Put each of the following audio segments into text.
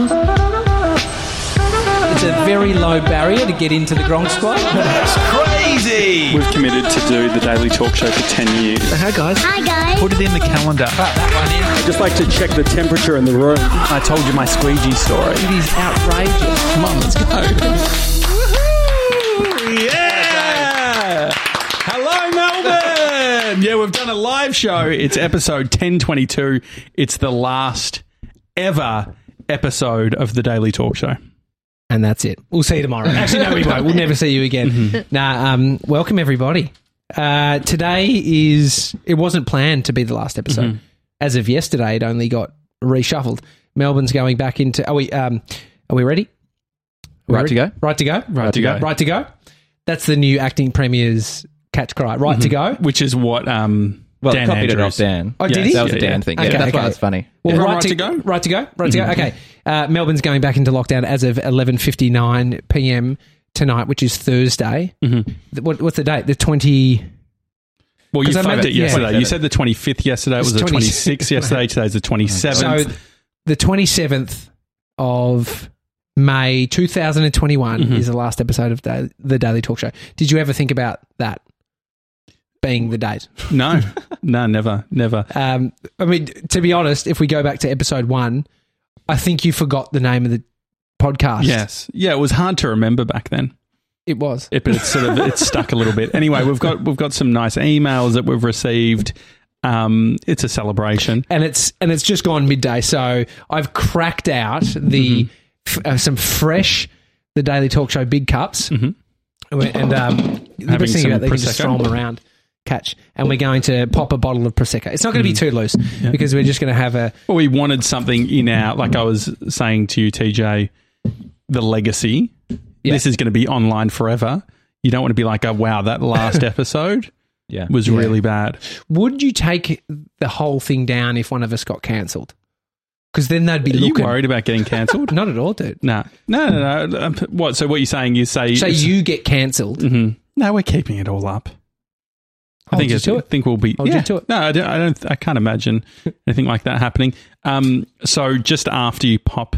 It's a very low barrier to get into the Gronk squad. That's crazy! We've committed to do the Daily Talk Show for 10 years. Hi guys. Hi guys. Put it in the calendar. That one in. I'd just like to check the temperature in the room. I told you my squeegee story. It is outrageous. Come on, let's go. Yeah! Hello, Melbourne! yeah, we've done a live show. It's episode 1022. It's the last ever episode of the Daily Talk Show. And that's it. We'll see you tomorrow. Actually, no, we won't. We'll never see you again. Nah, um, welcome everybody. Uh, today is, it wasn't planned to be the last episode. As of yesterday, it only got reshuffled. Melbourne's going back into, are we, um, are we ready? Are we Right ready? to go? Right to go? Right to go. Right to go? That's the new acting premier's catch cry. Right to go? Which is what um, Well, Dan copied it Andrews. off Dan. Oh, did he? That was a Yeah, Dan yeah. thing. Okay, yeah, that's okay. why it's funny. Well, Yeah. right, Right to, to go? Right to go. Right to go. Okay. Uh, Melbourne's going back into lockdown as of 11:59 p.m. tonight, which is Thursday. Mhm. Th- What, what's the date? The 20. Well, you 'Cause I fucked made- it yeah. yesterday. You said the 25th yesterday. It was the 20 26th yesterday. Today's the 27th. So the 27th of May 2021 Mhm. is the last episode of da- the Daily Talk Show. Did you ever think about that being the date? no, no, never, never. Um, I mean, to be honest, if we go back to episode one, I think you forgot the name of the podcast. Yes. Yeah, it was hard to remember back then. it was. it, but it's sort of it's stuck a little bit. Anyway, we've got we've got some nice emails that we've received. Um, it's a celebration. and it's and it's just gone midday. So I've cracked out the Mm-hmm. f- uh, some fresh the Daily Talk Show big cups, Mhm. and um, the best thing about they can just throw them around, catch, and we're going to pop a bottle of prosecco. It's not going Mm. to be too loose because we're just going to have a Well, we wanted something in our like I was saying to you, TJ, the legacy. Yeah. This is going to be online forever. You don't want to be like, oh wow, that last episode Yeah. was Yeah. really bad. Would you take the whole thing down if one of us got cancelled? Because then they'd be Are you worried about getting cancelled? Not at all, dude. no, no, no, no. Um, What? So what you're saying is say Say you get cancelled. Mhm. No, we're keeping it all up. I think you it's, to I think we'll be. Hold yeah. to it. No, I don't, I don't. I can't imagine anything like that happening. Um, so just after you pop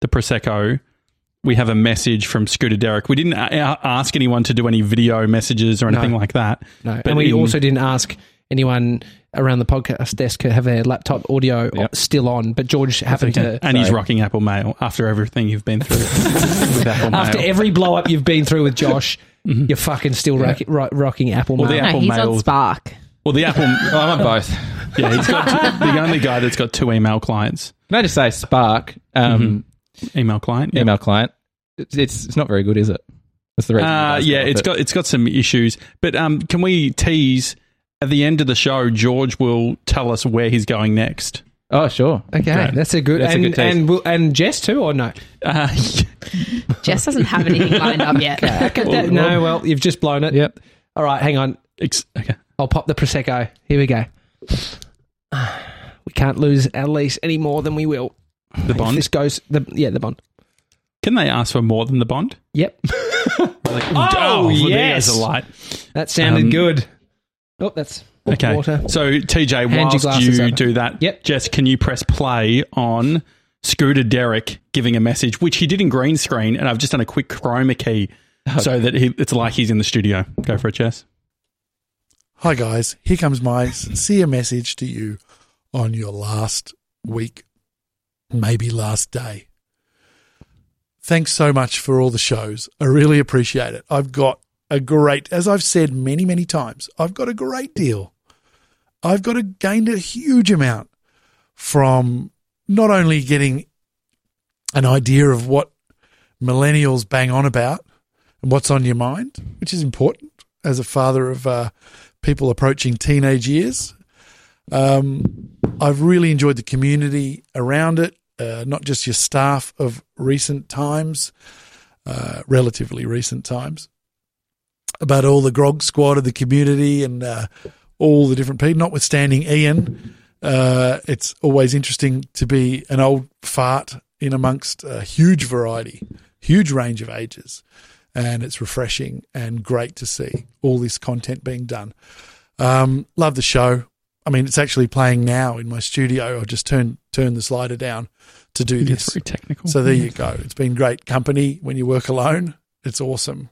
the prosecco, we have a message from Scooter Derek. We didn't a- ask anyone to do any video messages or anything like that. No, But and we in- also didn't ask anyone around the podcast desk to have their laptop audio Yep. still on, but George happened to. And he's rocking Apple Mail after everything you've been through with Apple Mail. After every blow up you've been through with Josh, you're fucking still rock, ro- rocking Apple Well, the Mail. Apple no, he's Mail. on Spark. well, the Apple. Oh, I'm on both. yeah, he's got two, the only guy that's got two email clients. Can I just say Spark, um, Email client. yeah. email client, it's, it's it's not very good, is it? That's the reason. Uh, yeah, off it's it. got it's got some issues. But um, can we tease at the end of the show? George will tell us where he's going next. Oh, sure. Okay, Great. that's a good. That's a and, good taste. and, will- and Jess too, or no? Uh, Jess doesn't have anything lined up yet. Okay, no, well, you've just blown it. Yep. All right, hang on. ex- okay. I'll pop the prosecco. Here we go. We can't lose our lease any more than we will. The If bond. this goes. The yeah, the bond. Can they ask for more than the bond? Yep. Like, Oh, well, there yes. goes a light. That sounded Um, good. Oh, that's Okay. water. So TJ, Hand your whilst glasses you over. do that, Yep. Jess, can you press play on Scooter Derek giving a message, which he did in green screen, and I've just done a quick chroma key so that he, it's like he's in the studio. Go for it, Jess. Hi, guys. Here comes my sincere message to you on your last week, maybe last day. Thanks so much for all the shows. I really appreciate it. I've got a great, as I've said many, many times, I've got a great deal. I've got a, gained a huge amount from not only getting an idea of what millennials bang on about and what's on your mind, which is important as a father of uh, people approaching teenage years. Um, I've really enjoyed the community around it, uh, not just your staff of recent times, uh, relatively recent times, but all the Gronk squad of the community and uh, all the different people, notwithstanding Ian. Uh, it's always interesting to be an old fart in amongst a huge variety, huge range of ages. And it's refreshing and great to see all this content being done. Um, love the show. I mean, it's actually playing now in my studio. I just turn turn the slider down to do this. gets very technical. So there you go. It's been great company when you work alone. It's awesome.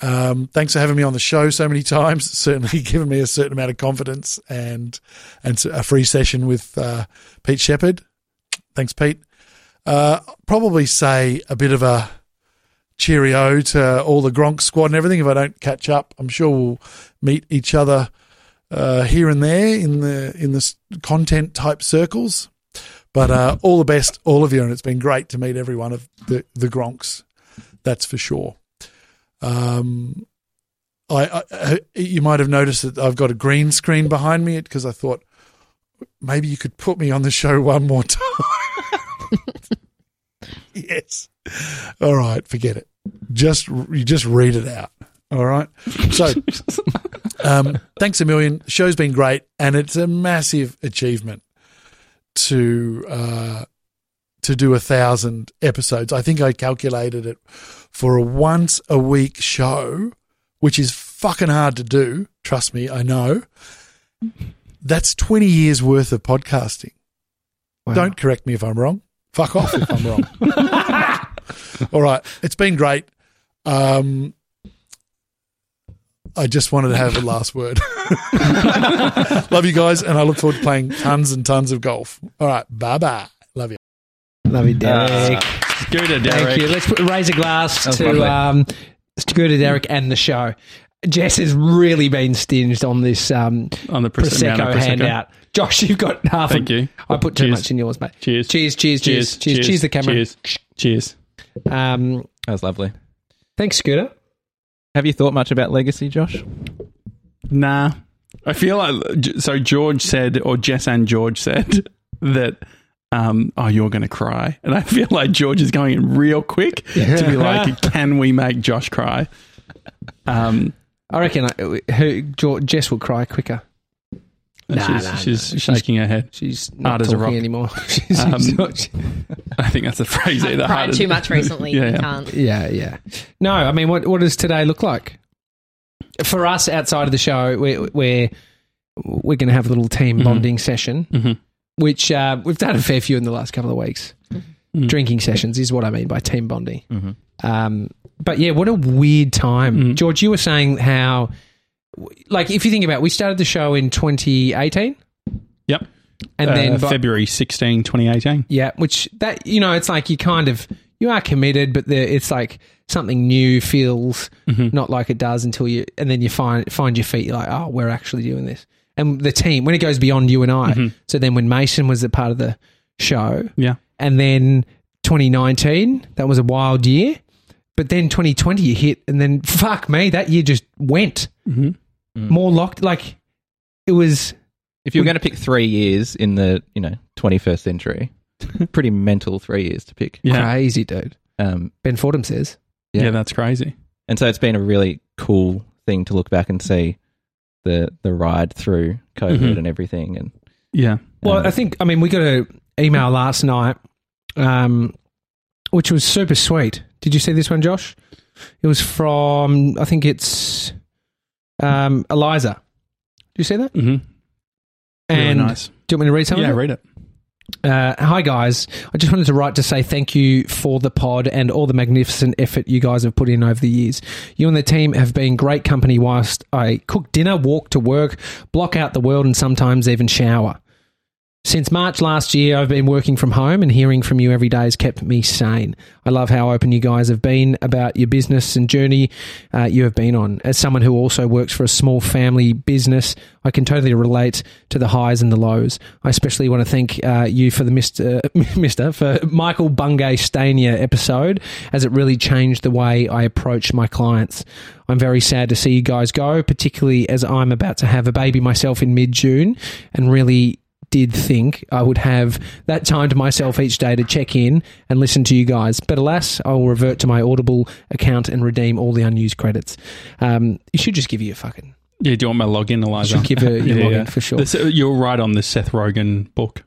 Um, thanks for having me on the show so many times. Certainly given me a certain amount of confidence and and a free session with uh, Pete Shepard. Thanks, Pete. Uh, probably say a bit of a cheerio to all the Gronk squad and everything. If I don't catch up, I'm sure we'll meet each other uh, here and there in the in the content type circles. But uh, all the best, all of you, and it's been great to meet every one of the the Gronks. That's for sure. Um, I, I you might have noticed that I've got a green screen behind me because I thought maybe you could put me on the show one more time. yes. All right, forget it. Just you just read it out. All right. So, um, thanks a million. The show's been great, and it's a massive achievement to uh, to do a thousand episodes. I think I calculated it for a once a week show, which is fucking hard to do. Trust me, I know. That's twenty years worth of podcasting. Wow. Don't correct me if I'm wrong. Fuck off if I'm wrong. All right, it's been great. Um, I just wanted to have a last word. Love you guys, and I look forward to playing tons and tons of golf. All right, bye bye. Love you. Love you, Derek. Scooter Thank Derek. you. Let's put, raise a glass That was to lovely. um, Scooter Derek and the show. Jess has really been stinged on this um, on the Prose- amount Prosecco Prosecco. handout. Josh, you've got half. Thank a- you. I put too much in yours, mate. Cheers. Cheers, cheers, cheers, cheers, cheers, the camera. Cheers. Cheers. Um, That was lovely. thanks, Scooter. Have you thought much about legacy, Josh? Nah. I feel like so. George said, or Jess and George said that. Um, oh, you're going to cry, and I feel like George is going in real quick to be like, "Can we make Josh cry?" Um, I reckon I, her, Jo- Jess will cry quicker. Nah, she's, nah, she's nah. shaking her head. She's not Hard as a talking rock. anymore. she's, Um, she's not- I think that's a phrase. I've Either cried as- too much recently. Yeah, yeah. can't. yeah, yeah. No, I mean, what what does today look like for us outside of the show? We're we're, we're going to have a little team Mhm. bonding session, Mhm. Which uh, we've done a fair few in the last couple of weeks. Mhm. Drinking sessions is what I mean by team bonding. Mm-hmm. Um, but yeah, what a weird time, Mhm. George. You were saying how, like, if you think about, it, we started the show in 2018, Yep. and Uh, then by- February 16, 2018. yeah, which that you know, it's like you kind of you are committed, but the, it's like something new feels Mhm. not like it does until you, and then you find find your feet. You're like, oh, we're actually doing this, and the team when it goes beyond you and I. Mhm. So then when Mason was a part of the show, Yeah. and then 2019, that was a wild year. But then 2020 you hit, and then fuck me, that year just went Mhm. more locked. Like it was If you were going to pick three years in the you know 21st century, pretty mental three years to pick. Yeah. crazy, dude. Um, Ben Fordham says. yeah, Yeah. that's crazy. and so it's been a really cool thing to look back and see the the ride through COVID Mhm. and everything. And Yeah. Well, Um, I think I mean we got an email last night, um, which was super sweet. Did you see this one, Josh? It was from I think it's um, Eliza. Do you see that? hmm Really nice. do you want me to read some Yeah, read it. Uh, hi guys, I just wanted to write to say thank you for the pod and all the magnificent effort you guys have put in over the years. You and the team have been great company whilst I cook dinner, walk to work, block out the world, and sometimes even shower. Since March last year, I've been working from home and hearing from you every day has kept me sane. I love how open you guys have been about your business and journey uh, you have been on. As someone who also works for a small family business, I can totally relate to the highs and the lows. I especially want to thank uh, you for the Mr. Mr. for Michael Bungay Stanier episode, as it really changed the way I approach my clients. I'm very sad to see you guys go, particularly as I'm about to have a baby myself in mid June and really did think I would have that time to myself each day to check in and listen to you guys. But alas, I will revert to my Audible account and redeem all the unused credits. Um, you should just give you a fucking. Yeah, do you want my login, Eliza? Should give her your login for sure. This- you're right on the Seth Rogen book.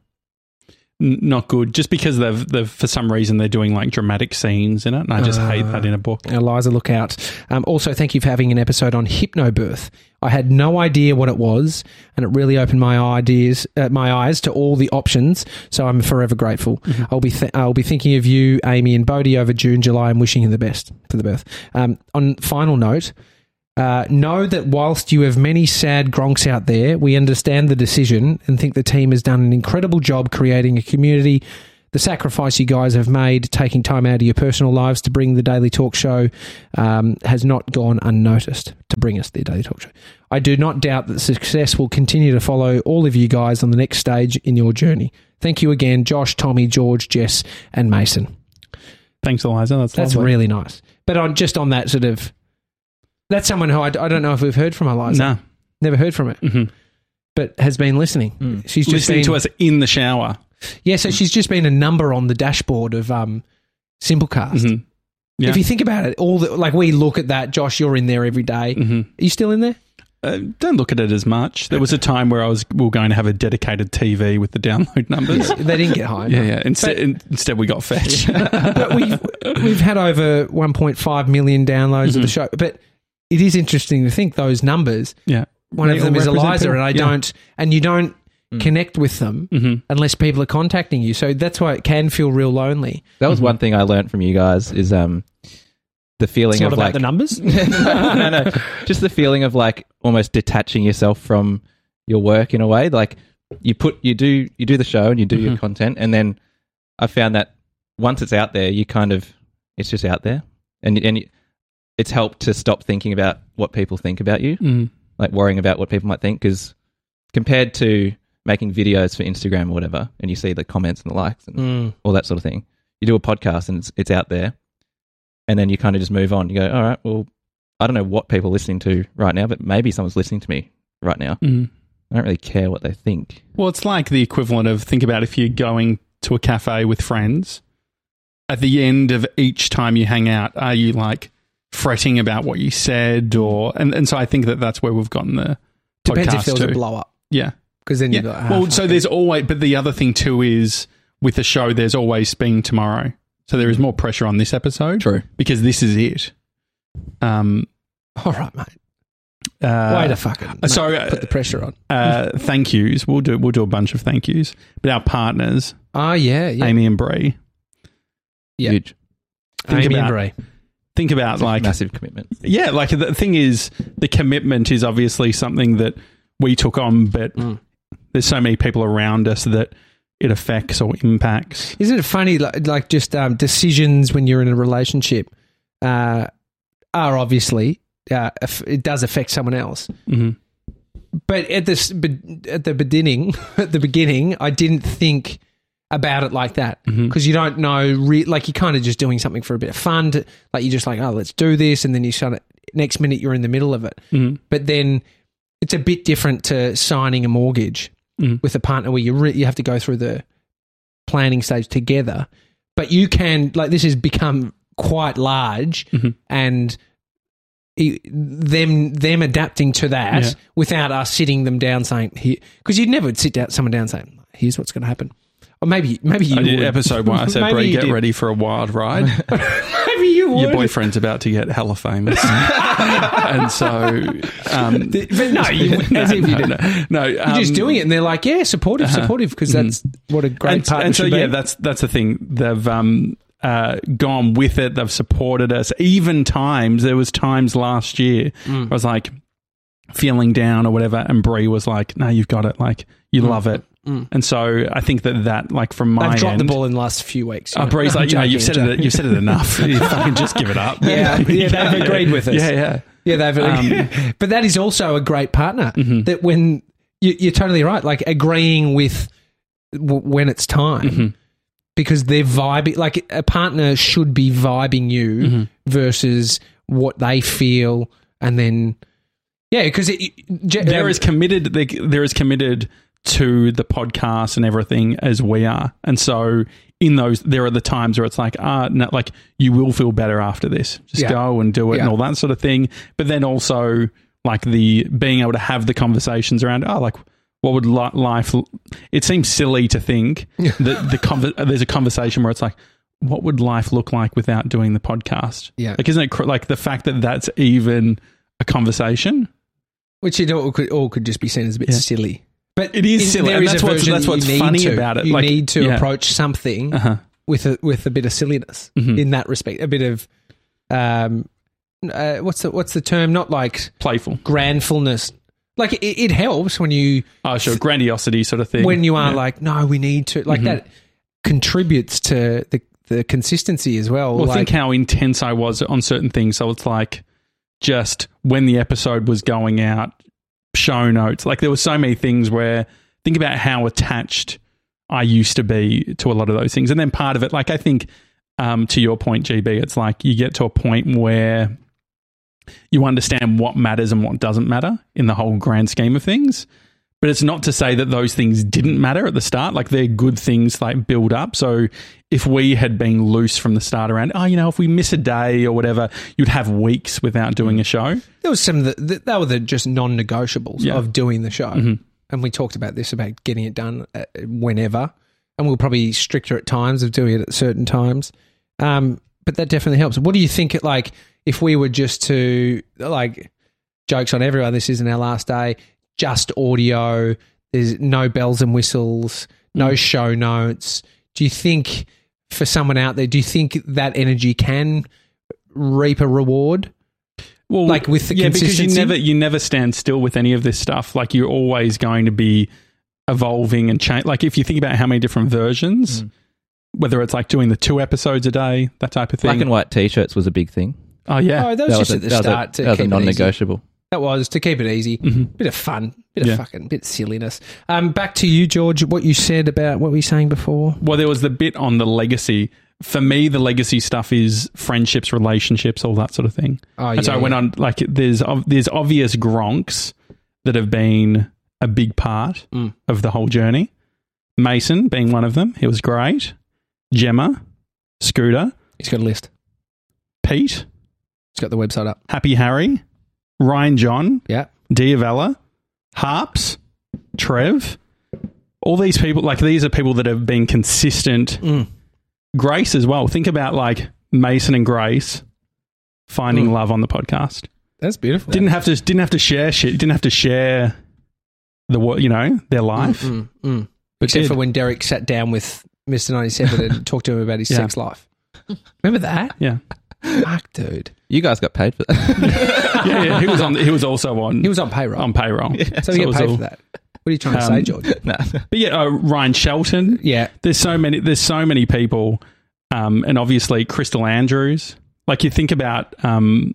Not good. Just because they've, they've for some reason they're doing like dramatic scenes in it, and I just hate that in a book. Eliza, look out. Um, also, thank you for having an episode on hypnobirth. I had no idea what it was, and it really opened my ideas, uh, my eyes to all the options. So I'm forever grateful. I'll be th- I'll be thinking of you, Amy, and Bodie over June, July, and wishing you the best for the birth. Um, on final note. Uh, know that whilst you have many sad gronks out there, we understand the decision and think the team has done an incredible job creating a community. The sacrifice you guys have made, taking time out of your personal lives to bring the Daily Talk Show, um, has not gone unnoticed to bring us the Daily Talk Show. I do not doubt that success will continue to follow all of you guys on the next stage in your journey. Thank you again, Josh, Tommy, George, Jess, and Mason. Thanks, Eliza. That's, That's lovely. really nice. But on just on that sort of, that's someone who I, I don't know if we've heard from Eliza. Nah. Never heard from her, Mhm. but has been listening. Mm. She's just Listening been, to us in the shower. Yeah, so she's just been a number on the dashboard of um, Simplecast. Mhm. Yeah. If you think about it, all the like we look at that. Josh, you're in there every day. Mhm. Are you still in there? Uh, don't look at it as much. There was a time where I was we were going to have a dedicated TV with the download numbers. they didn't get home. yeah, yeah. Instead, instead we got fetch. but we've we've had over 1.5 million downloads Mm-hmm. of the show. But it is interesting to think those numbers. yeah. One They of them is Eliza, people. and I Yeah. don't. And you don't connect with them Mhm. unless people are contacting you. So that's why it can feel real lonely. That was one thing I learned from you guys is um the feeling It's not of about like the numbers. no, no, just the feeling of like almost detaching yourself from your work in a way. Like you put you do you do the show and you do your content, and then I found that once it's out there, you kind of it's just out there, and and you- it's helped to stop thinking about what people think about you, Mm. like worrying about what people might think, because compared to making videos for Instagram or whatever, and you see the comments and the likes and Mm. all that sort of thing. You do a podcast and it's, it's out there, and then you kind of just move on. You go, all right, well, I don't know what people are listening to right now, but maybe someone's listening to me right now. Mm. I don't really care what they think. Well, it's like the equivalent of think about if you're going to a cafe with friends. At the end of each time you hang out, are you like fretting about what you said, or and, and so I think that that's where we've gotten the Depends if there was to. a blow up. Yeah, Because then yeah. you're like, ah, well, so it. there's always, but the other thing too is with the show, there's always being tomorrow. So there is more pressure on this episode, True. because this is it. Um, all right, mate. uh, Way to fuck it. uh, so uh, put the pressure on. uh, thank yous. We'll do we'll do a bunch of thank yous. But our partners, Oh yeah, yeah. Amy and Bree, Yeah. Huge, think Amy about- and Ray. Think about like massive commitment. yeah, like the thing is the commitment is obviously something that we took on, but Mm. there's so many people around us that it affects or impacts. Isn't it funny? Like, like just um, decisions when you're in a relationship uh, are obviously uh, it does affect someone else. Mhm. But at this, but at the beginning, at the beginning, I didn't think about it like that because you don't know. Re- like you're kind of just doing something for a bit of fun. To, like you're just like, oh, let's do this, and then you shut it. Next minute, you're in the middle of it. Mhm. But then it's a bit different to signing a mortgage Mhm. with a partner where you re- you have to go through the planning stage together. But you can like this has become quite large, Mhm. and them them adapting to that Yeah. without us sitting them down saying because you'd never sit down someone down saying here's what's going to happen. Or maybe maybe you I did would. episode one. I said, Maybe you get did. ready for a wild ride. maybe you would. Your boyfriend's about to get hella famous, and so um, but no, you, as if you didn't. no, You're um, just doing it, and they're like, "Yeah, supportive, supportive," because that's what a great and, partner and so should yeah, be. that's that's the thing. They've um, uh, gone with it. They've supported us. Even times there was times last year Mm. I was like feeling down or whatever, and Bree was like, "No, you've got it. Like you love it." And so I think that that like from my They've dropped end, the ball in the last few weeks. Oh, Bree's like, you know, you've said it. You've said it enough. You fucking just give it up. Yeah, yeah, they've agreed with us. Yeah, yeah. Yeah, they've. Um, but that is also a great partner. Mm-hmm. That when you, you're totally right, like agreeing with w- when it's time, Mm-hmm. because they're vibing. Like a partner should be vibing you Mm-hmm. versus what they feel, and then yeah, because it, it- they're um, committed they, they're committed to the podcast and everything as we are and so in those there are the times where it's like ah no, like you will feel better after this just Yeah. go and do it and all that sort of thing but then also like the being able to have the conversations around oh like what would li- life? l- It seems silly to think that the there's a conversation where it's like, what would life look like without doing the podcast? Yeah. like isn't it cr- like the fact that that's even a conversation? Which it all could, all could just be seen as a bit Yeah. silly. But It is silly, and that's what's- that's what's funny to. about it. You Like, need to yeah. approach something Uh huh. with a with a bit of silliness Mhm. in that respect. A bit of um, uh, what's the what's the term? Not like Playful. grandfulness. Like it, it helps when you Oh, sure. Grandiosity sort of thing. when you are Yeah. like, no, we need to like Mhm. that contributes to the the consistency as well. Well, like, think how intense I was on certain things. So it's like just when the episode was going out, show notes. Like there were so many things where think about how attached I used to be to a lot of those things. And then part of it, like I think um, to your point, GB, it's like you get to a point where you understand what matters and what doesn't matter in the whole grand scheme of things. But it's not to say that those things didn't matter at the start. Like they're good things, like build up. So if we had been loose from the start around, oh, you know, if we miss a day or whatever, you'd have weeks without doing a show. there was some that that that were the just non negotiables Yeah. of doing the show, Mhm. and we talked about this about getting it done uh, whenever, and we'll probably be stricter at times of doing it at certain times. Um, but that definitely helps. What do you think? It like if we were just to like jokes on everyone. This isn't our last day. Just audio. There's no bells and whistles. No mm. show notes. Do you think for someone out there? Do you think that energy can reap a reward? Well, Like with the yeah, because you never you never stand still with any of this stuff. Like you're always going to be evolving and change. Like if you think about how many different versions, mm. whether it's like doing the two episodes a day, that type of thing. Black and white T-shirts was a big thing. oh yeah, Oh, that was just a, at the that was a- start to that was a keep it easy. non-negotiable. That was to keep it easy. Mhm. Bit of fun, bit Yeah. of fucking, bit of silliness. Um, back to you, George. What you said about what were you saying before? Well, there was the bit on the legacy. For me, the legacy stuff is friendships, relationships, all that sort of thing. Oh, and so I went on like there's there's obvious gronks that have been a big part Mm. of the whole journey. Mason being one of them, he was great. Gemma, Scooter, He's got a list. Pete, He's got the website up. Happy Harry, Ryan John, Yeah. Diavella, Harps, Trev. All these people, like these are people that have been consistent. Mm. Grace as well. Think about like Mason and Grace finding Mm. love on the podcast. That's beautiful. Didn't have to didn't have to share shit. Didn't have to share the what you know their life. Mm, mm, mm. Except did. for when Derek sat down with Mr. 97 and talked to him about his Yeah. sex life. Remember that? Yeah, Fuck, dude. You guys got paid for that. yeah, yeah. He was on. He was also on. He was on payroll. on payroll. so you it get paid all- for that. What are you trying to Um, say, George? no. But yeah, uh, Ryan Shelton. Yeah. There's so many. There's so many people, um, and obviously Crystal Andrews. Like you think about um,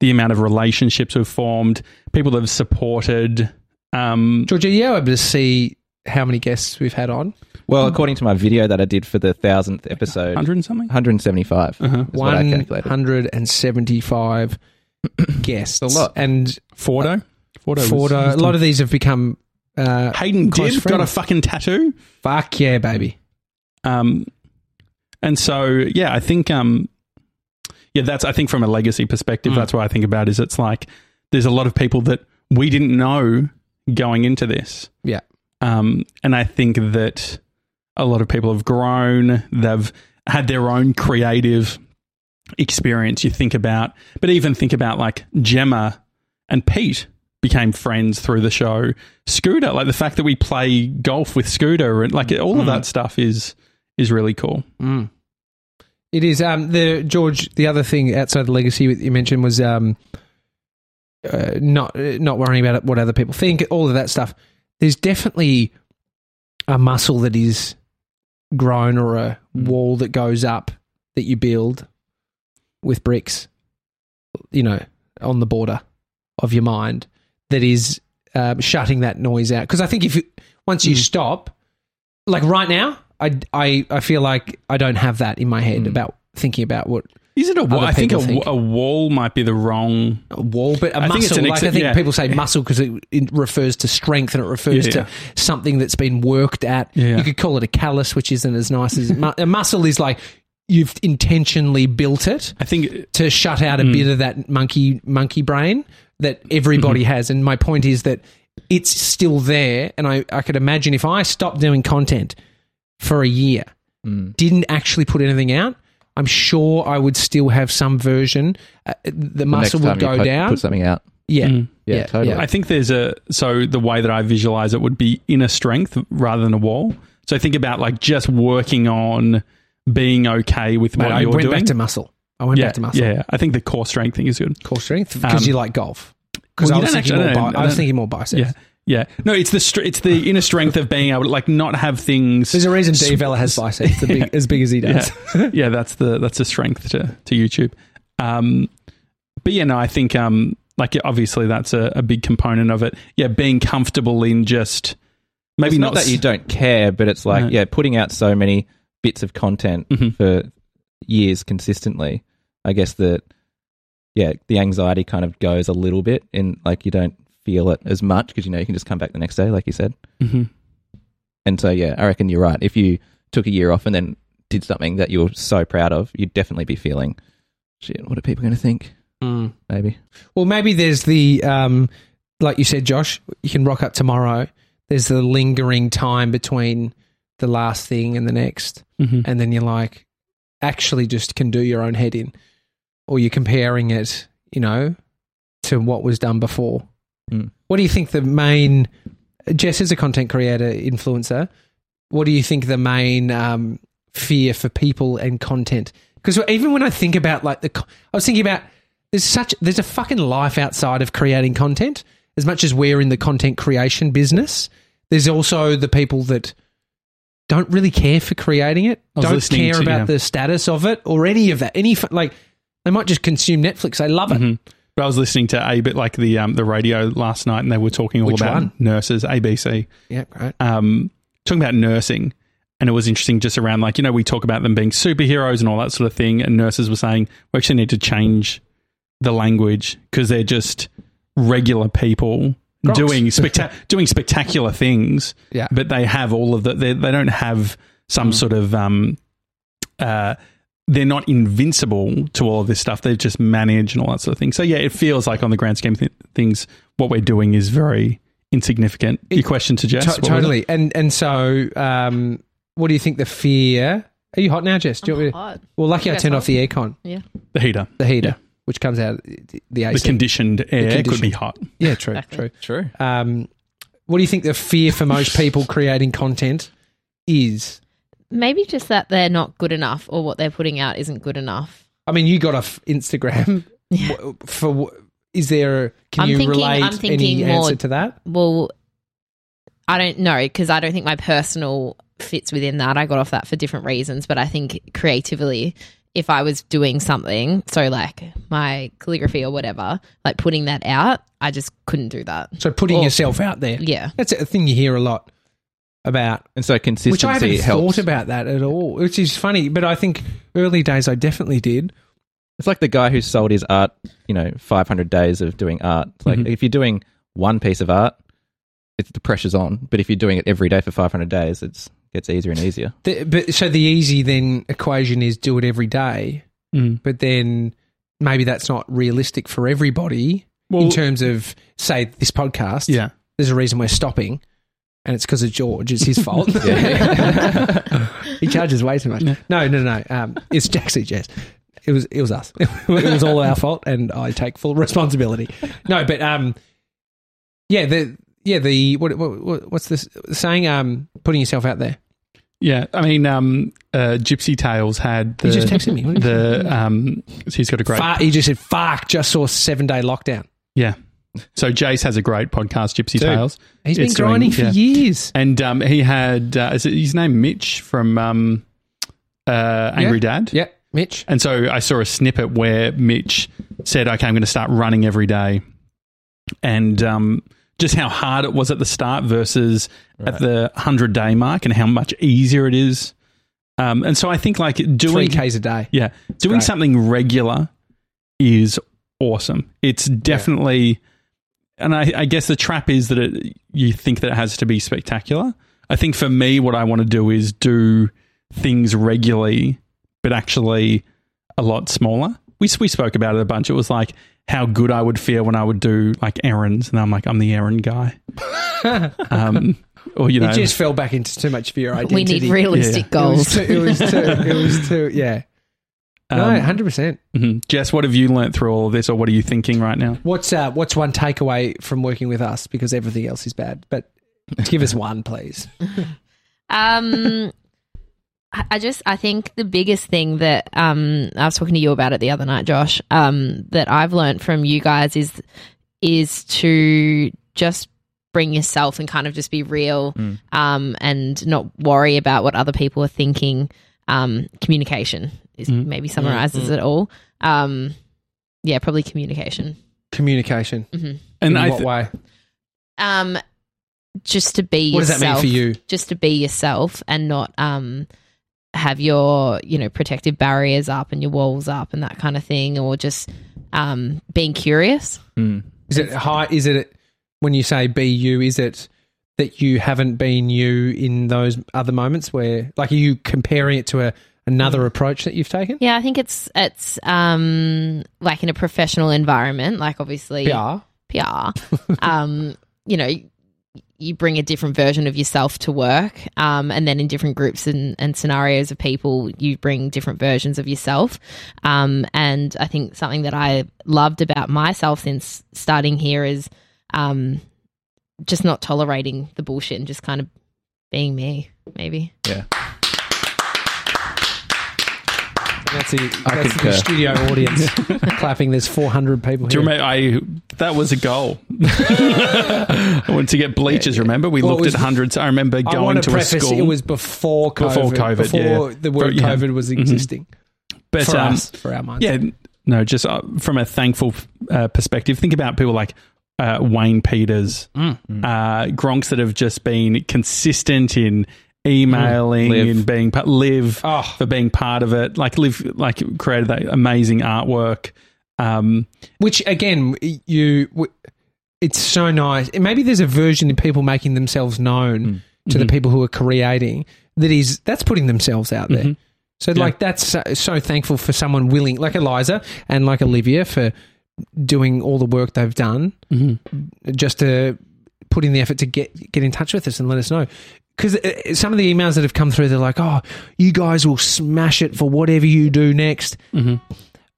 the amount of relationships we've formed, people that have supported. Um, George, are you able to see how many guests we've had on? Well, according to my video that I did for the thousandth episode, hundred and something. 175 Uh-huh. is what I calculated. 175 guests. A lot. And Fordo. Fordo. was- Fordo, a lot of these have become uh, Hayden close did got a fucking tattoo. fuck yeah, baby. Um, and so yeah, I think um, yeah, that's I think from a legacy perspective, Mm. that's what I think about. Is it's like there's a lot of people that we didn't know going into this. Yeah. Um, and I think that a lot of people have grown. They've had their own creative experience. You think about, but even think about like Gemma and Pete became friends through the show. Scooter, like the fact that we play golf with Scooter and like all of that stuff is is really cool. Mm. It is um the George. The other thing outside the legacy that you mentioned was um uh, not uh, not worrying about what other people think. All of that stuff. There's definitely a muscle that is grown or a hmm. wall that goes up that you build with bricks. You know, on the border of your mind that is um, shutting that noise out. Because I think if you, once you hmm. stop, like right now, I, I, I feel like I don't have that in my head hmm. about thinking about what Is it a wall? I think a, think. a wall might be the wrong. a wall, but a I muscle. think it's an like I think yeah. people say muscle because it, it refers to strength and it refers Yeah, to yeah. something that's been worked at. You could call it a callus, which isn't as nice as mu- a muscle is like you've intentionally built it I think to shut out a Mm. bit of that monkey monkey brain that everybody Mm-hmm. has. And my point is that it's still there. And I, I could imagine if I stopped doing content for a year, Mm. didn't actually put anything out, I'm sure I would still have some version. Uh, the The muscle next would time you go put- down. Put something out. yeah. Mm. Yeah, Yeah, totally. yeah. I think there's a so the way that I visualize it would be inner strength rather than a wall. So think about like just working on being okay with Mate, what I you're doing. I went doing. back to muscle. I went yeah, back to muscle. yeah, I think the core strength thing is good. Core strength because Um, you like golf. Because well, I was thinking more. I I I was thinking more biceps. Yeah, yeah. No, it's the str- it's the inner strength of being able to like not have things. There's a reason D Vella has biceps the big, as big as he does. yeah, yeah, that's the that's a strength to to YouTube. Um, but yeah, no, I think um, like obviously that's a, a big component of it. Yeah, being comfortable in just maybe it's not, not, that you don't care, but it's like No. yeah, putting out so many bits of content Mhm. for years consistently. I guess that yeah, the anxiety kind of goes a little bit, in like you don't feel it as much because you know you can just come back the next day, like you said. Mhm. And so yeah, I reckon you're right. If you took a year off and then did something that you're so proud of, you'd definitely be feeling shit. What are people going to think? Mm. Maybe. Well, maybe there's the um, like you said, Josh. You can rock up tomorrow. There's the lingering time between the last thing and the next, Mhm. and then you're like, actually, just can do your own head in, or you're comparing it, you know, to what was done before. Mm. What do you think the main? Jess is a content creator, influencer. What do you think the main um, fear for people and content? Because even when I think about like the, I was thinking about there's such there's a fucking life outside of creating content. As much as we're in the content creation business, there's also the people that don't really care for creating it, don't care to- about yeah. the status of it or any of that. Any like they might just consume Netflix. They love it. Mhm. But I was listening to a bit like the um, the radio last night, and they were talking all Which about one? nurses, ABC, Yeah, great. um, talking about nursing, and it was interesting just around like you know we talk about them being superheroes and all that sort of thing, and nurses were saying we actually need to change the language because they're just regular people Groks. doing specta- doing spectacular things, Yeah. but they have all of the they, they don't have some sort of um, uh, they're not invincible to all of this stuff. They just manage and all that sort of thing. So yeah, it feels like on the grand scheme of th- things, what we're doing is very insignificant. Your question to Jess, To- what was it? totally. And and so, um, what do you think the fear? Are you hot now, Jess? Do you want me to- Hot. well, lucky I Yes, turned hot. off the aircon, Yeah. the heater, the heater, Yeah. which comes out the, the the conditioned air could be hot. yeah, true, Exactly. true. True. Um, what do you think the fear for most people creating content is? Maybe just that they're not good enough or what they're putting out isn't good enough. I mean, you got off Instagram. Yeah. For is there? Can I'm you thinking- relate I'm thinking any more- answer to that? Well, I don't know because I don't think my personal fits within that. I got off that for different reasons, but I think creatively, if I was doing something, so like my calligraphy or whatever, like putting that out, I just couldn't do that. So putting Or- yourself out there. Yeah. That's a thing you hear a lot about. And so consistency Which I haven't helps. thought about that at all, which is funny. But I think early days I definitely did. It's like the guy who sold his art, you know, 500 days of doing art. It's like Mhm. if you're doing one piece of art, it's the pressure's on. But if you're doing it every day for 500 days, it's gets easier and easier. The, but so the easy then equation is do it every day. Mm. But then maybe that's not realistic for everybody in terms of say this podcast. yeah. there's a reason we're stopping, and it's because of George. It's his fault. He charges way too much. No, no, no. Um, it's actually Jess. It was it was us. it was all our fault, and I take full responsibility. No, but um, yeah, the yeah the what, what what- what's this saying? Um, putting yourself out there. Yeah, I mean, um, uh, Gypsy Tales had the He just texted me. What did he the um, he's got a great Fuck, he just said, "Fuck!" Just saw seven day lockdown. yeah. So Jace has a great podcast, Gypsy Dude. Tales, He's It's been grinding doing- for yeah. years. and um, he had uh, is it his name Mitch from um, uh, Angry Dad, Yeah, Mitch. And so I saw a snippet where Mitch said, "Okay, I'm going to start running every day," and um, just how hard it was at the start versus at the hundred day mark, and how much easier it is. Um, and so I think like doing Three k's a day. yeah, doing great. something regular is awesome. It's definitely, and I, I guess the trap is that it, you think that it has to be spectacular. I think for me, what I want to do is do things regularly, but actually a lot smaller. We we spoke about it a bunch. It was like how good I would feel when I would do like errands, and I'm like I'm the errand guy. um, or you know, It just fell back into too much of your identity. We need realistic Yeah. It was goals. too, it was too, it was too, yeah. No, um, hundred percent. mhm. Jess, what have you learnt through all of this, or what are you thinking right now? What's uh, what's one takeaway from working with us? Because everything else is bad, but give us one, please. Um, I I just I think the biggest thing that um I was talking to you about it the other night, Josh. Um, that I've learned from you guys is is to just bring yourself and kind of just be real, Mm. um, and not worry about what other people are thinking. Um, communication is Mm. maybe summarizes it all. Um, yeah, probably communication. Communication. Mm-hmm. In And I what th- way? Um, just to be What does that mean for you? just to be yourself and not um have your you know protective barriers up and your walls up and that kind of thing or just um being curious Mm. Is it high? Is it when you say be you? Is it that you haven't been you in those other moments where, like, are you comparing it to a another approach that you've taken? yeah i think it's it's um like in a professional environment like obviously PR. PR, um, you know, you bring a different version of yourself to work. Um, and then in different groups and, and scenarios of people, you bring different versions of yourself. Um, and I think something that I loved about myself since starting here is um, just not tolerating the bullshit and just kind of being me, maybe. Yeah. That's the, I that's the concur. studio audience clapping. There's 400 people Do you remember? I that was a goal. I wanted to get bleachers. Remember, we Well, looked was- at hundreds. I remember I going want to to a school it was before COVID. Before COVID, before yeah. the word For- yeah. COVID was Mhm. existing but for um, us, for our minds. Yeah, no, just uh, from a thankful uh, perspective, think about people like uh, Wayne Peters, Mm. uh, Gronks that have just been consistent in emailing Liv. and being pa- live Oh. for being part of it. Like live, like created that amazing artwork. Um, Which again, you, it's so nice. Maybe there's a version of people making themselves known to the people who are creating that is that's putting themselves out there. Mhm. So Yeah. like that's so, so thankful for someone willing, like Eliza and like Olivia, for doing all the work they've done just to put in the effort to get get in touch with us and let us know. Because some of the emails that have come through, they're like, "Oh, you guys will smash it for whatever you do next." Mhm.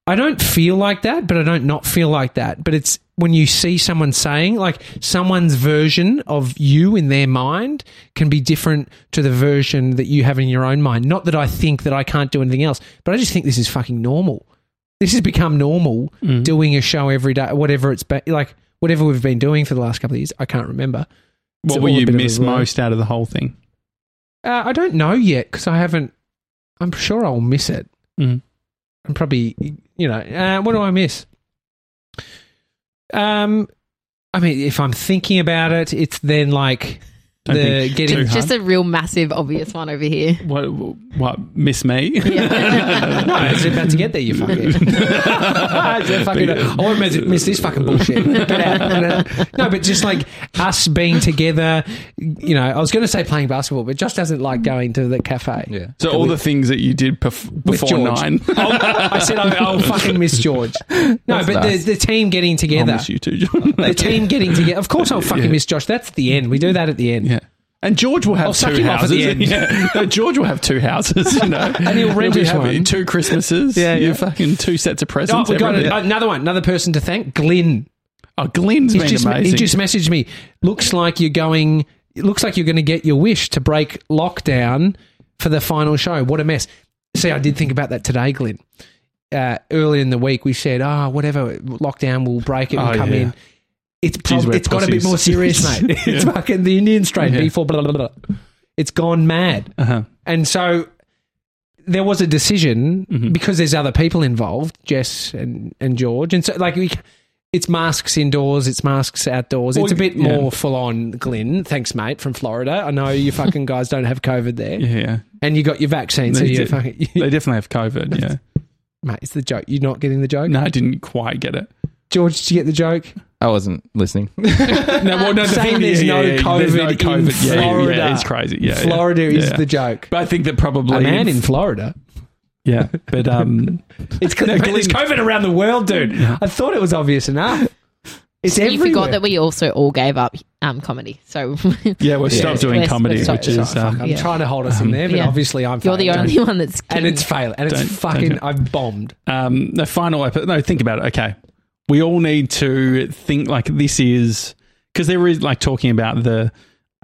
I don't feel like that, but I don't not feel like that. But it's when you see someone saying like someone's version of you in their mind can be different to the version that you have in your own mind. Not that I think that I can't do anything else, but I just think this is fucking normal. This has become normal Mm. doing a show every day, whatever it's been like, whatever we've been doing for the last couple of years. I can't remember. It's what will you bit of a miss most out of the whole thing? Uh, I don't know yet because I haven't. I'm sure I'll miss it. Mm. I'm probably, you know, uh, what do I miss? Um, I mean, if I'm thinking about it, it's then like the getting. too Just a real massive, obvious one over here. What? What? Miss me? no, it's about to get there. You fucking. It's fucking I won't miss, miss this fucking bullshit. Get out, get out. No, but just like us being together. You know, I was going to say playing basketball, but just doesn't like going to the cafe. Yeah. So all the things that you did bef- With before nine. I'll, oh, I said I'll, I'll fucking miss George. No, but nice. the, the team getting I'll together. miss you too, John. The team getting together. Of course, I'll fucking Yeah. miss Josh. That's the end. We do that at the end. Yeah. And George will have I'll suck two at houses. end. Yeah. No, George will have two houses, you know. And he'll rent having one. Two Christmases. Yeah, You yeah. fucking two sets of Oh, presents. we got a, another one. Another person to thank. Glenn. oh, Glenn's He's been just, amazing. he just messaged me. Looks like you're going. It looks like you're going to get your wish to break lockdown for the final show. What a mess. See, I did think about that today, Glenn. Uh, earlier in the week, we said, "Ah, whatever, lockdown will break it and Oh, come yeah. in." It's prob- we're it's got a bit more serious, mate. It's Yeah. fucking the Indian strain Yeah. before blah, blah, blah. It's gone mad. uh-huh. And so there was a decision Mhm. because there's other people involved, Jess and, and George. And so, like, we, it's masks indoors, it's masks outdoors. Well, it's a bit yeah. more full on, Glenn. Thanks, mate, from Florida. I know you fucking guys don't have COVID there. Yeah. And you got your vaccine, so you're do. fucking. They definitely have COVID, yeah. mate, it's the joke. You're not getting the joke? No, I didn't quite get it. George, did you get the joke? I wasn't listening. No, well, no, the Saying thing- there's yeah, no yeah, yeah. There's no COVID in Yeah, yeah, Florida. Yeah, it's crazy. Yeah, yeah. Florida is Yeah. the joke. But I think that probably A man in Florida. yeah. But um, It's No, mate, there's COVID around the world, dude. I thought it was obvious enough. It's you everywhere. forgot that we also all gave up um, comedy. So Yeah, we've stopped doing We're- comedy, we're which sorry. is Sorry, um, I'm Yeah. trying to hold us in there, but Yeah. obviously I'm. you're the failing. only one that's and king. it's failing, and it's Don't- fucking. don't- I've bombed. um, the final episode. No, think about it. Okay, we all need to think like this is because there is like talking about the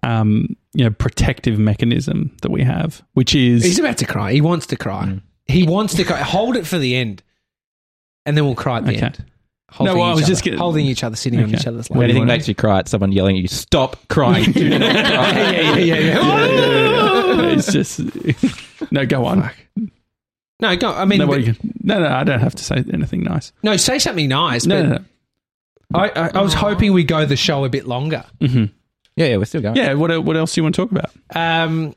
um, you know protective mechanism that we have, which is He's about to cry. He wants to cry. Mm. He wants to cry. Hold it for the end, and then we'll cry at the Okay. end. Holding No, well, I was other, just get- holding each other, sitting on each other's What If laps. do you anything makes you cry, it's someone yelling at you, stop crying. Do not cry. yeah, yeah, yeah, yeah, yeah. it's just no. Go on. Fuck. No, go. I mean, No, but- can- no, no, I don't have to say anything nice. no, say something nice. No, but no, no. I, I, I was hoping we'd go the show a bit longer. Mhm. Yeah, yeah, we're still going. Yeah. What what else do you want to talk about? Um,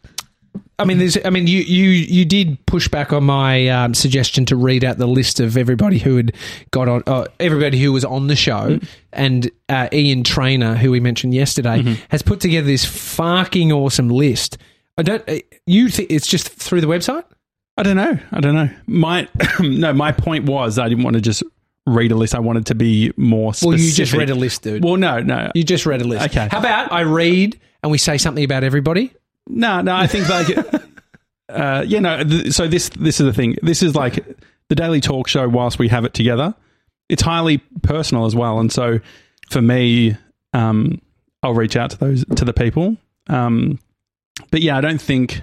I mean, there's. I mean, you you you did push back on my um, suggestion to read out the list of everybody who had got on, uh, everybody who was on the show, and uh, Ian Trainer, who we mentioned yesterday, has put together this fucking awesome list. I don't. uh, You think it's just through the website? I don't know. I don't know. My no. My point was I didn't want to just read a list. I wanted to be more specific. Well, you just read a list, dude. Well, no, no, you just read a list. Okay. How about I read and we say something about everybody? no, no. I think like, uh, yeah, no. Th- so this this is the thing. This is like the daily talk show. Whilst we have it together, it's highly personal as well. And so for me, um, I'll reach out to those to the people. Um, but yeah, I don't think.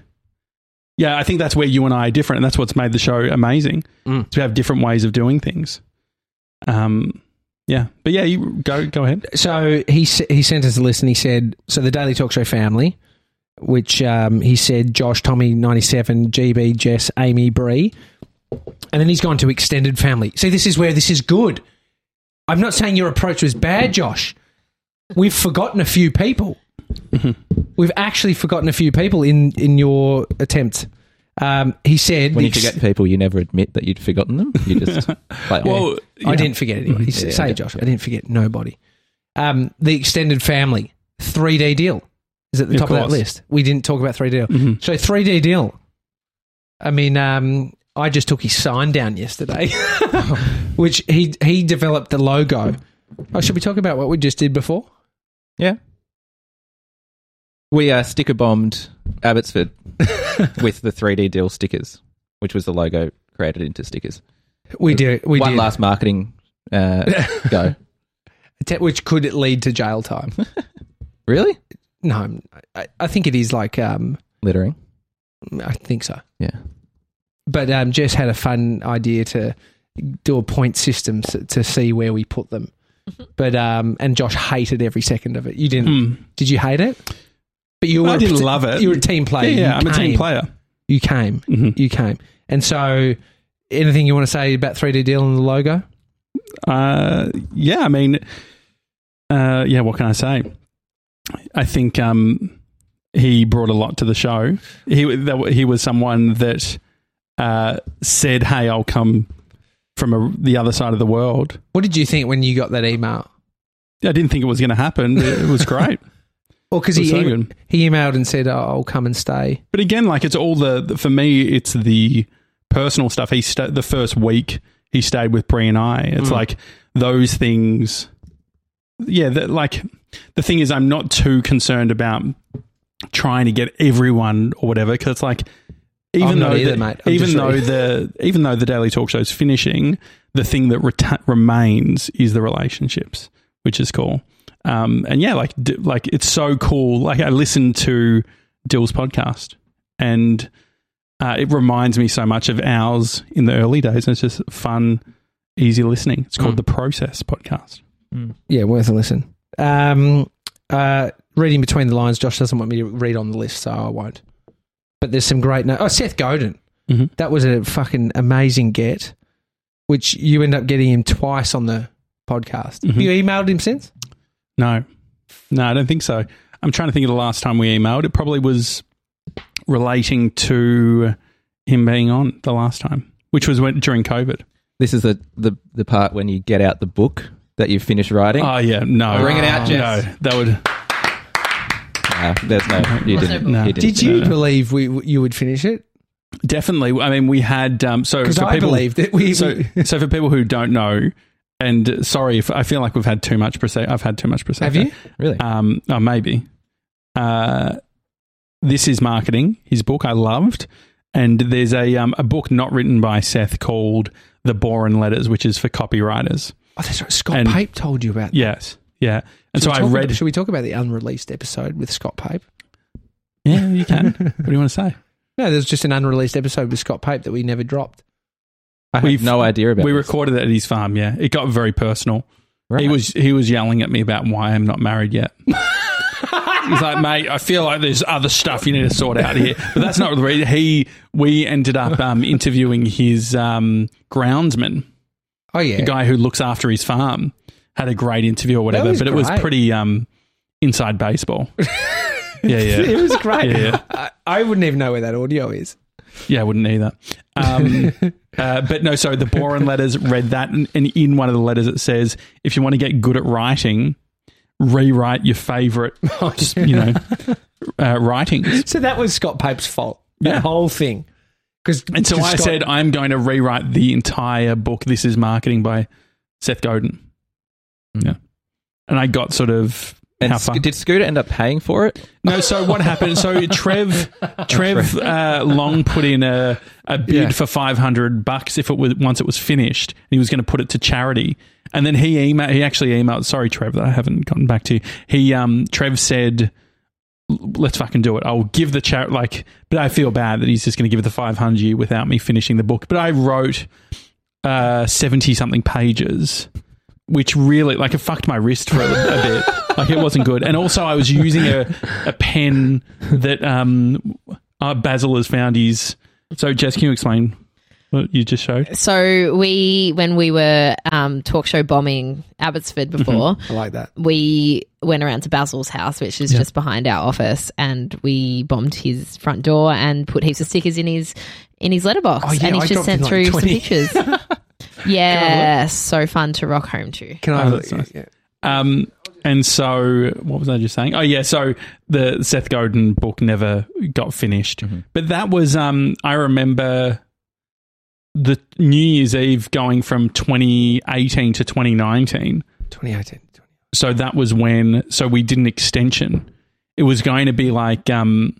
Yeah, I think that's where you and I are different, and that's what's made the show amazing. Mm. To have different ways of doing things. Um, yeah, but yeah, you go go ahead. So he he sent us a list and he said, so the Daily Talk Show family, which um, he said Josh, Tommy, ninety seven, GB, Jess, Amy, Bree, and then he's gone to extended family. See, this is where this is good. I'm not saying your approach was bad, Josh. We've forgotten a few people. We've actually forgotten a few people in in your attempt. Um, he said When you ex- forget people, you never admit that you'd forgotten them. You just play on. Well, I yeah. didn't forget anyone. Yeah, Say yeah. Josh. I didn't forget nobody. Um, the extended family, 3D Dyl is at the Of top of that list. We didn't talk about 3D Dyl. Mhm. So 3D Dyl. I mean, um, I just took his sign down yesterday, which he he developed the logo. Oh, should we talk about what we just did before? Yeah. We uh, sticker bombed Abbotsford with the 3D Dyl stickers, which was the logo created into stickers. We did. We One did. last marketing uh, go. Te- which could lead to jail time. Really? no, I, I think it is like. Um, Littering. I think so. Yeah. but um, Jess had a fun idea to do a point system s- to see where we put them. But um, and Josh hated every second of it. You didn't? Hmm. Did you hate it? But you were. I didn't love it. You were a team player. yeah, You I'm a team player. You came. Mhm. You came. And so, anything you want to say about 3D Dyl and the logo? Uh, yeah, I mean, uh, yeah. What can I say? I think um, he brought a lot to the show. He that, he was someone that uh, said, "Hey, I'll come from a, the other side of the world." What did you think when you got that email? I didn't think it was going to happen. It was great. Well, because he was so em- he emailed and said, oh, "I'll come and stay." But again, like it's all the, for me, it's the personal stuff. He sta the first week he stayed with Bree and I. It's mm. like those things. Yeah, that like the thing is, I'm not too concerned about trying to get everyone or whatever because it's like even though either, the, even though really- the even though the daily talk show is finishing, the thing that reta- remains is the relationships, which is cool. Um, and yeah, like d- like it's so cool. Like I listened to Dyl's podcast, and uh, it reminds me so much of ours in the early days. And it's just fun, easy listening. It's called Mm. the Process Podcast. Yeah, worth a listen. Um, uh, reading between the lines, Josh doesn't want me to read on the list, so I won't. But there's some great. No- oh, Seth Godin. Mhm. That was a fucking amazing get, which you end up getting him twice on the podcast. Have Mhm. you emailed him since? No, no, I don't think so. I'm trying to think of the last time we emailed. It probably was relating to him being on the last time, which was when, during COVID. This is the, the, the part when you get out the book that you've finished writing. Oh yeah, no, Bring it out, Jess. No, that would. No, there's no. You didn't. there- you didn't Did you no. believe we you would finish it? Definitely. I mean, we had um, so Because for I people, believed it. We, so we- so for people who don't know, And sorry if I feel like we've had too much prosecco. I've had too much prosecco. Have you? Really? Um, oh, maybe. Uh, this is marketing. His book I loved, and there's a um, a book not written by Seth called The Boron Letters, which is for copywriters. Oh, that's right. Scott And- Pape told you about. that. Yes, yeah. And Should so we I talk read. About, should we talk about the unreleased episode with Scott Pape? yeah, you can. what do you want to say? No, there's just an unreleased episode with Scott Pape that we never dropped. I have We've- no idea about We this. recorded it at his farm. Yeah, it got very personal. Right. He was he was yelling at me about why I'm not married yet. He's like, mate, I feel like there's other stuff you need to sort out here. But that's not the reason. He we ended up um, interviewing his um, groundsman, Oh yeah, the guy who looks after his farm. Had a great interview or whatever, but it was pretty um, inside baseball. yeah, yeah, it was great. Yeah, yeah. I, I wouldn't even know where that audio is. Yeah. I wouldn't either. Um, uh, but no, so the Boron letters read that, and, and in one of the letters it says, if you want to get good at writing, rewrite your favorite, you know, uh, writings. So that was Scott Pape's fault. That Yeah. whole thing. Because And so I said, I'm going to rewrite the entire book. This is marketing by Seth Godin. Mm. Yeah. And I got sort of And how did Scooter end up paying for it? No, so what happened? So Trev, Trev uh, Long put in a, a bid Yeah. for five hundred bucks if it was once it was finished. He was going to put it to charity, and then he emailed. He actually emailed. Sorry, Trev, that I haven't gotten back to you. He um, Trev said, "Let's fucking do it. I'll give the charity." Like, but I feel bad that he's just going to give it the five hundred without me finishing the book. But I wrote uh, seventy something pages which really like it fucked my wrist for a, a bit. Like it wasn't good. And also, I was using a, a pen that um, uh, Basil has found. His so Jess, can you explain what you just showed? So we, when we were um, talk show bombing Abbotsford before, I like that. we went around to Basil's house, which is just behind our office, and we bombed his front door and put heaps of stickers in his in his letterbox, Oh, yeah, and I he's just sent like through 20. some pictures. yeah, so fun to rock home to. Can I? Oh, that's nice. yeah. Um, and so, what was I just saying? Oh, yeah. So the Seth Godin book never got finished, but that was um, I remember the New Year's Eve going from 2018 to 2019. 2018. so that was when so we did an extension it was going to be like um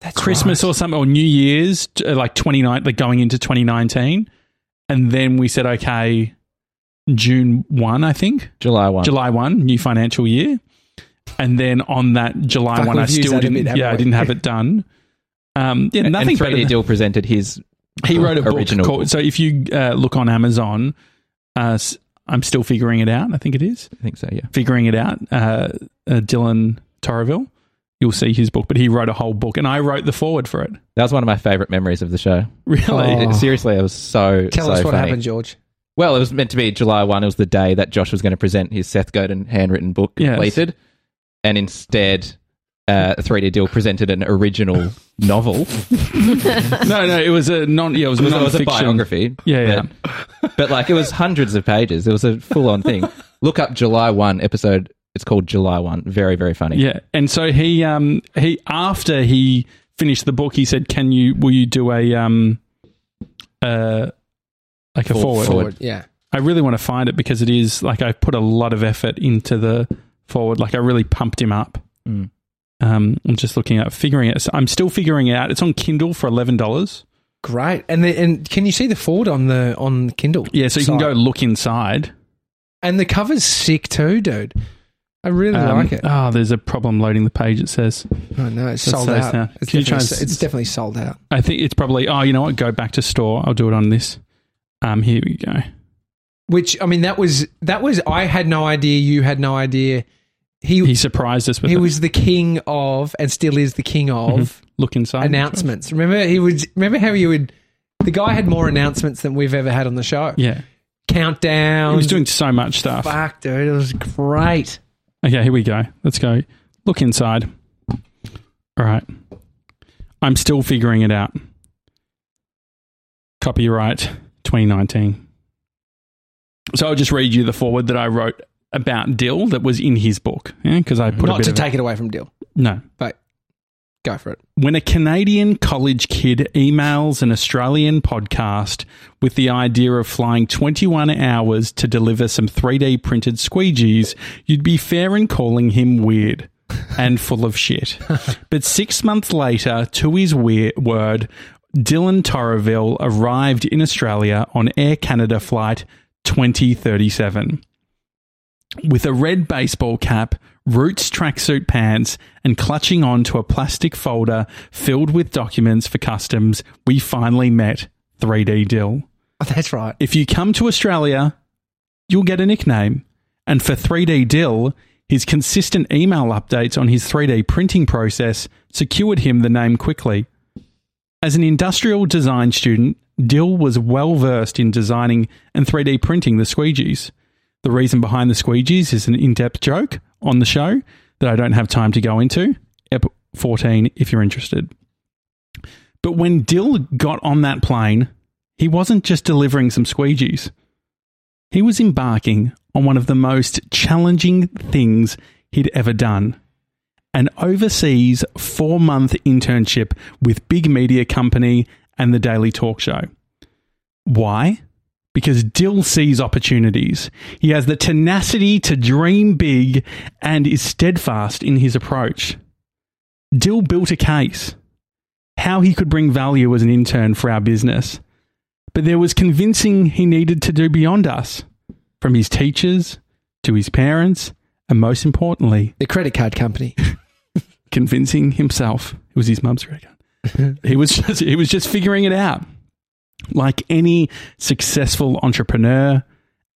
That's christmas right. or something or new year's t- uh, like 29 like going into 2019 and then we said okay june 1 i think July 1. july 1 new financial year and then on that july Fuck, 1 i still didn't bit, yeah i didn't have it done um yeah and nothing 3D better than- Dyl presented his he wrote a book original called, so if you uh, look on amazon uh, i'm still figuring it out i think it is I think so, yeah. figuring it out, uh, uh, Dylan Torreville. You'll see his book, but he wrote a whole book, and I wrote the foreword for it. That was one of my favorite memories of the show. Really? Oh. Seriously, it was so Tell so us what funny. happened, George. Well, it was meant to be July 1. It was the day that Josh was going to present his Seth Godin handwritten book Yes. completed. And instead, uh, 3D Dyl presented an original novel. no, no, it was a non. Yeah, it was, It was, it was a biography. Yeah, yeah. But, but like it was hundreds of pages. It was a full on thing. Look up July 1 episode. It's called July 1. Very, very funny. Yeah, and so he, um, he after he finished the book, he said, "Can you? Will you do a um, uh, like a For- foreword?" foreword. Yeah. I really want to find it because it is like I put a lot of effort into the foreword. Like I really pumped him up. Mm. Um, I'm just looking at figuring it. I'm still figuring it out. It's on Kindle for eleven dollars. Great. And the, and can you see the foreword on the on Kindle? Yeah, so you can go look inside. And the cover's sick too, dude. I really Um, like it. Oh, there's a problem loading the page. It says. Oh no, it's sold out. now. It's Can you try definitely, and s- it's definitely sold out. I think it's probably. Oh, you know what? Go back to store. I'll do it on this. Um, here we go. Which I mean, that was that was. I had no idea. You had no idea. He He surprised us with it. He was the king of, and still is the king of look inside. announcements. Remember, he would. Remember how you would. The guy had more announcements than we've ever had on the show. Yeah, Countdown. he was doing so much stuff. Fuck, dude, it was great. Oh, okay, here we go. Let's go. Look inside. All right. I'm still figuring it out. Copyright 2019. So I'll just read you the foreword that I wrote about Dyl that was in his book. Yeah, because I put a Not to take it away from Dyl, no. but Go for it. When a Canadian college kid emails an Australian podcast with the idea of flying 21 hours to deliver some 3D printed squeegees, you'd be fair in calling him weird and full of shit. but six months later, to his weir- word, Dylan Torreville arrived in Australia on Air Canada flight 2037 with a red baseball cap, Roots tracksuit pants, and clutching on to a plastic folder filled with documents for customs, we finally met 3D Dyl. Oh, that's right. If you come to Australia, you'll get a nickname. And for 3D Dyl, his consistent email updates on his 3D printing process secured him the name quickly. As an industrial design student, Dyl was well versed in designing and 3D printing the squeegees. The reason behind the squeegees is an in depth joke on the show that I don't have time to go into. Ep 14 if you're interested. But when Dyl got on that plane, he wasn't just delivering some squeegees. He was embarking on one of the most challenging things he'd ever done an overseas four month internship with Big Media Company and the Daily Talk Show. Why? Because Dyl sees opportunities. He has the tenacity to dream big and is steadfast in his approach. Dyl built a case how he could bring value as an intern for our business. But there was convincing he needed to do beyond us, from his teachers to his parents, and most importantly, The credit card company. convincing himself. It was his mum's credit card. he was just, he was just figuring it out. Like any successful entrepreneur,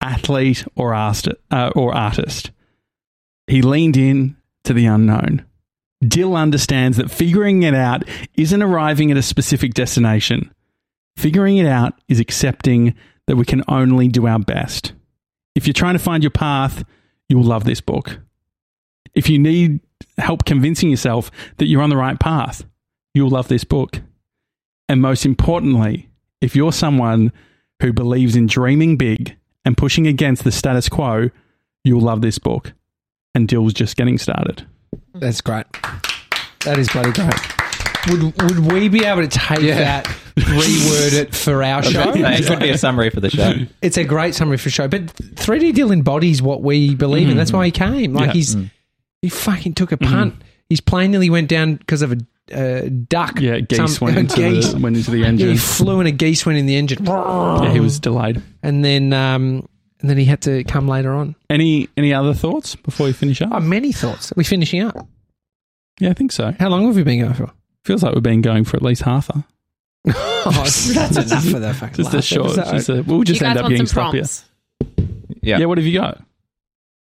athlete, or artist, uh, or artist, he leaned in to the unknown. Dyl understands that figuring it out isn't arriving at a specific destination. Figuring it out is accepting that we can only do our best. If you're trying to find your path, you'll love this book. If you need help convincing yourself that you're on the right path, you'll love this book. And most importantly, if you're someone who believes in dreaming big and pushing against the status quo, you'll love this book. And Dyl's just getting started. That's great. That is bloody great. Would would we be able to take that, reword it for our show? it could be a summary for the show. It's a great summary for the show. But 3D Dill embodies what we believe in. Mm. That's why he came. Like Yeah. he's mm. he fucking took a punt. His plane nearly went down because of a uh, duck. Yeah, geese Some- went, into geese. The, went into the Yeah, engine. he flew and a geese went in the engine. Yeah, he was delayed. and then um, and then he had to come later on. Any any other thoughts before we finish up? Oh, many thoughts. Are we finishing up? yeah, I think so. How long have we been going for? Feels like we've been going for at least half a. Oh, that's enough for the fucking Just a short. episode. Just a, we'll just you end up want getting some sloppier. prompts? Yeah. Yeah, what have you got?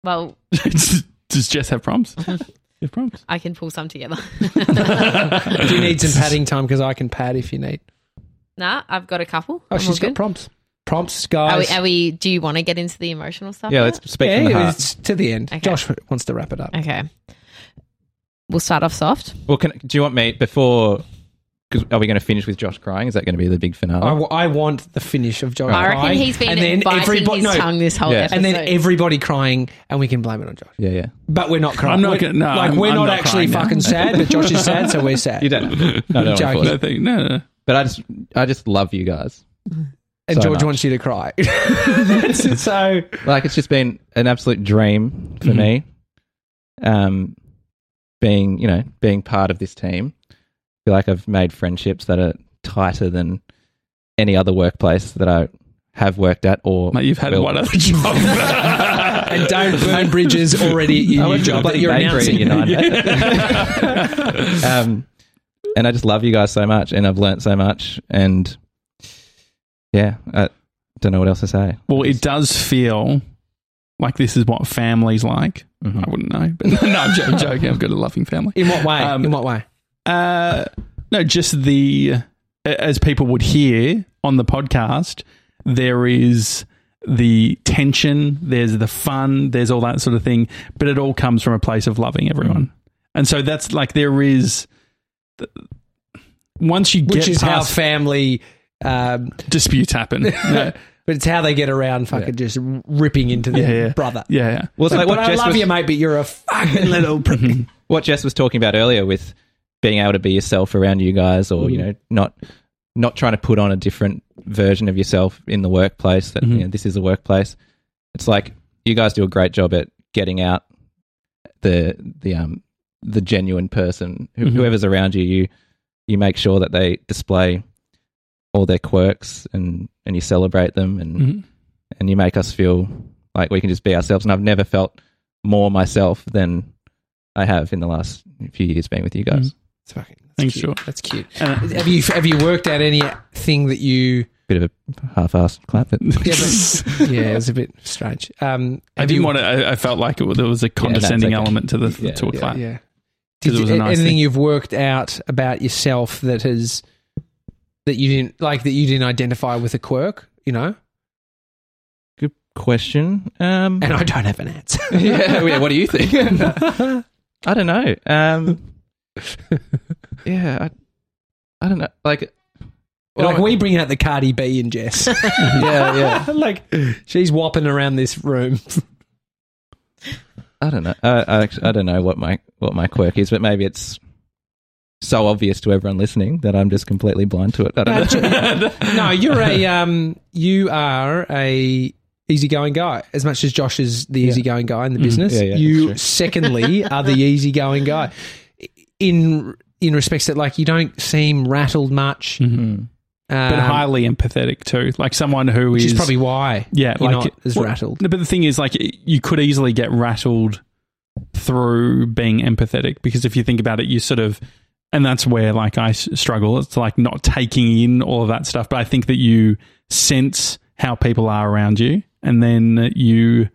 Well, Does Jess have prompts? Prompts? I can pull some together. Do you need some padding time? Because I can pad if you need. nah, I've got a couple. Oh, I'm she's all got good. prompts. Prompts, Are guys. we, are we? Do you want to get into the emotional stuff? Yeah, yet? let's speak from the yeah, heart. it's to the end. Okay. Josh wants to wrap it up. Okay. We'll start off soft. Well, can, do you want me before? Because are we going to finish with Josh crying? Is that going to be the big finale? I, w- I want the finish of Josh. I reckon crying, he's been and then biting everybody, his no, tongue this whole Yeah. episode. and then everybody crying, and we can blame it on Josh. yeah, yeah. But we're not crying. I'm not We're- no, like I'm- we're I'm not, not actually crying now. fucking sad, but Josh is sad, so we're sad. You don't. No, no, Joking. no, I think no, no, no. But I just, I just love you guys. and so George much. wants you to cry. That's it. So Like it's just been an absolute dream for Mhm. me. Um, being you know being part of this team, I feel like I've made friendships that are tighter than any other workplace that I have worked at or Mate, you've had will. one other job. and don't burn bridges already at your I new went to a job that you're announcing. United. um, and I just love you guys so much, and I've learnt so much, and yeah, I don't know what else to say. well, it does feel like this is what family's like. Mhm. I wouldn't know, but no, I'm joking. I've got a loving family. In what way? Um, In what way? Uh, no, just the as people would hear on the podcast, there is the tension, there's the fun, there's all that sort of thing, but it all comes from a place of loving everyone, and so that's like there is. Once you get Which get is how past family. Um, disputes happen, yeah, but it's how they get around fucking just ripping into their Yeah, yeah. brother. yeah, yeah. Well, it's like but what I Jess love was, you, mate, but you're a fucking little prick. what Jess was talking about earlier with being able to be yourself around you guys, or you know, not not trying to put on a different version of yourself in the workplace. That you know, this is a workplace. It's like you guys do a great job at getting out the the um the genuine person, Who Mhm. whoever's around you. You you make sure that they display all their quirks and and you celebrate them and Mhm. and you make us feel like we can just be ourselves. And I've never felt more myself than I have in the last few years being with you guys. It's fucking, that's Thanks, cute. Stuart. That's cute. And- Have you have you worked out anything that you? Bit of a half-assed clap. But Yeah, but, yeah, it was a bit strange. Um, I didn't you- want to. I, I felt like it, there was a condescending okay. element to the Yeah, to a Yeah, clap. yeah. 'Cause Did it was you, a nice anything thing. you've worked out about yourself that has that you didn't like that you didn't identify with a quirk? You know, good question. Um, and I don't have an answer. yeah, yeah, what do you think? I don't know. Um, yeah, I, I don't know. Like, like we bring out the Cardi B and Jess. yeah, yeah. like she's whopping around this room. I don't know. I, I, I don't know what my what my quirk is, but maybe it's so obvious to everyone listening that I'm just completely blind to it. I don't know. no, you're a um, you are a easygoing guy. As much as Josh is the easygoing guy in the business, Yeah, yeah, you secondly are the easygoing guy. In in respects that like you don't seem rattled much, Mm. but um, highly empathetic too. Like someone who which is is probably why yeah, like not as well, rattled. But the thing is, like, you could easily get rattled through being empathetic because if you think about it, you sort of, and that's where like I struggle. It's like not taking in all of that stuff. But I think that you sense how people are around you, and then you,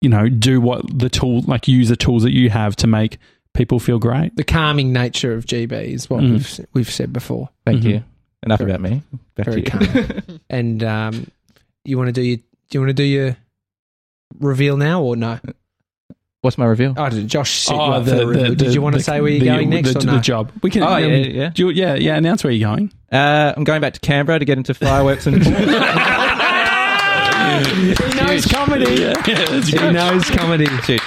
you know, do what the tool, like use the tools that you have to make people feel great. The calming nature of GB is what Mm. we've we've said before. Thank Mhm. you. Enough about me. Back Very to you. calm. and um, you want to do your do you want to do your reveal now or no? What's my reveal? Oh, did Josh set you Oh, up for the, reveal. Did you want to say where you're going next the, or no? the job. We can. Oh, I yeah, yeah. do you- yeah, yeah. Announce where you're going. Uh, I'm going back to Canberra to get into fireworks and He knows comedy. Yeah, that's He good. knows comedy. Shoot.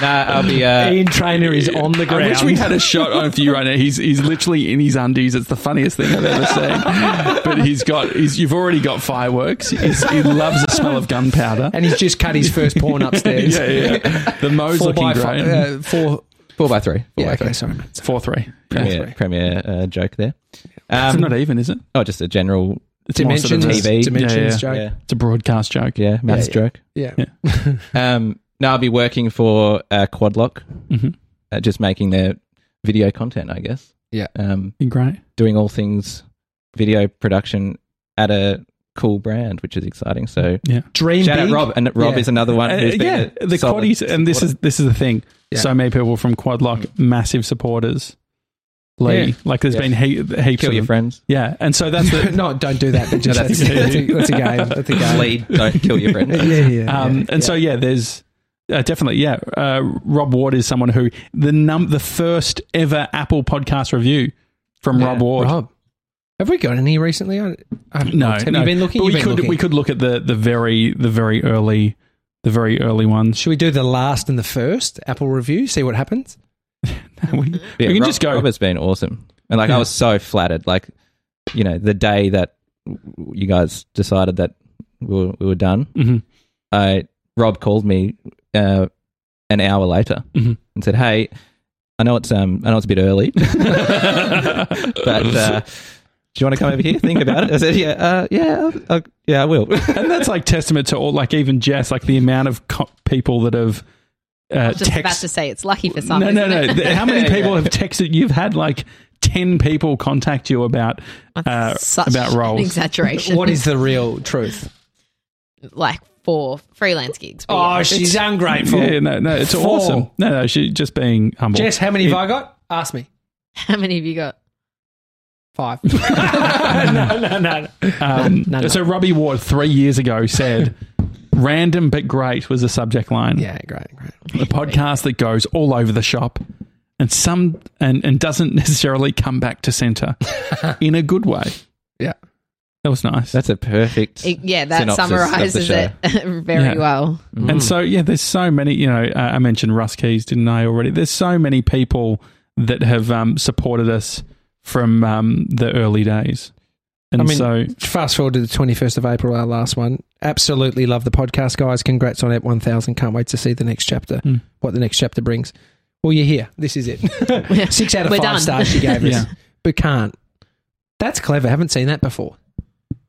Nah, I'll be. Uh, Ian Trainer is on the ground. I wish we had a shot on for you right now. He's he's literally in his undies. It's the funniest thing I've ever seen. But he's got he's you've already got fireworks. He's, he loves the smell of gunpowder. and he's just cut his first porn upstairs. yeah, yeah. The mo's Four looking by great. five, uh, four. four by three. Four Yeah, by okay, three. sorry, mate. Four three. Premier, three. premier uh, joke there. It's Um, not even, is it? oh, just a general. It's more sort of a- TV. dimensions Yeah, yeah. joke. Yeah, It's a broadcast joke. yeah, maths yeah. joke. Yeah. Um, now I'll be working for uh, Quad Lock, Mhm. uh, just making their video content, I guess. Yeah. Um, Been great. doing all things video production at a cool brand, which is exciting. So yeah, Dream shout big. out Rob, and Rob Yeah. is another one. Uh, been yeah, a the solid quaddies, and this is this is the thing. Yeah. So many people from Quad Lock, massive supporters. Lee, Yeah. like there's Yeah. been he- heaps kill of your them. friends. Yeah, and so that's the, no, don't do that. But just, No, that's, that's- that's, a, that's a game. That's a game. Lead, don't kill your friends. Yeah, yeah. Um, yeah, and yeah. so yeah, there's uh, definitely yeah. Uh, Rob Ward is someone who the num the first ever Apple podcast review from Yeah. Rob Ward. Rob, have we got any recently? I, I haven't No, have no. you been looking? But You've we been could looking. we could look at the the very the very early the very early ones. Should we do the last and the first Apple review? See what happens. we, Yeah, we can Rob- just go. Rob has been awesome, and like Yeah. I was so flattered. Like, you know, the day that you guys decided that we were, we were done, Mhm. I Rob called me uh, an hour later Mhm. and said, "Hey, I know it's um I know it's a bit early, but uh, do you want to come over here? Think about it." I said, "Yeah, uh, yeah, I'll, I'll- yeah, I will." and that's like testament to all like even Jess like the amount of co- people that have uh, I was just about to say it's lucky for some. no, no, isn't no. How many people have texted? You've had like ten people contact you about uh, Such about an roles. exaggeration. What is the real truth? like for freelance gigs? Oh, yeah. she's ungrateful. Yeah, no, no, it's Four. awesome. No, no, she's just being humble. Jess, how many have I got? Ask me. How many have you got? Five. no, no, no. Um, No, no. So Robbie Ward three years ago said, "Random but great" was the subject line. Yeah, great, great. the podcast that goes all over the shop and some and, and doesn't necessarily come back to center in a good way. Yeah. That was nice. That's a perfect. It- yeah, that synopsis of the summarizes show. it very Yeah. well. And so, yeah, there's so many, you know, uh, I mentioned Russ Keys, didn't I already? There's so many people that have um, supported us from um, the early days. And I mean, so, Fast forward to the 21st of April, our last one. Absolutely love the podcast, guys. Congrats on Ep 1000. Can't wait to see the next chapter, Mm. what the next chapter brings. Well, you're here. This is it. Six out of We're five done. stars she gave us. Yeah. But can't. That's clever. Haven't seen that before.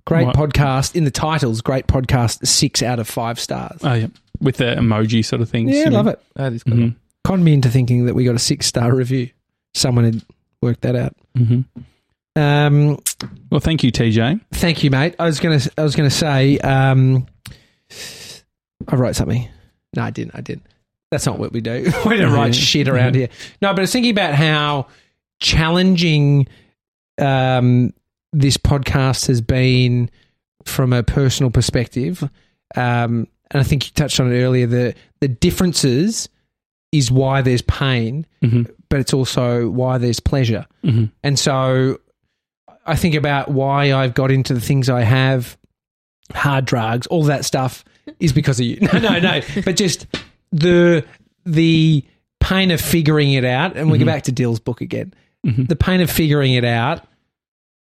Great What? podcast. In the titles, great podcast, six out of five stars. oh yeah, with the emoji sort of things. yeah, you love it. That is clever. Mhm. Conned me into thinking that we got a six star review. Someone had worked that out. Mhm. Um, Well, thank you, TJ. Thank you, mate. I was gonna, I was gonna say, um, I wrote something. No, I didn't. I didn't. That's not what we do. we don't write Yeah. shit around here. No, but I was thinking about how challenging um, this podcast has been from a personal perspective. Um, and I think you touched on it earlier. The the differences is why there's pain, hmm but it's also why there's pleasure. hmm And so I think about why I've got into the things I have, hard drugs, all that stuff is because of you. No, no, no. but just the the pain of figuring it out, and we go Mhm. back to Dyl's book again. Mhm. The pain of figuring it out,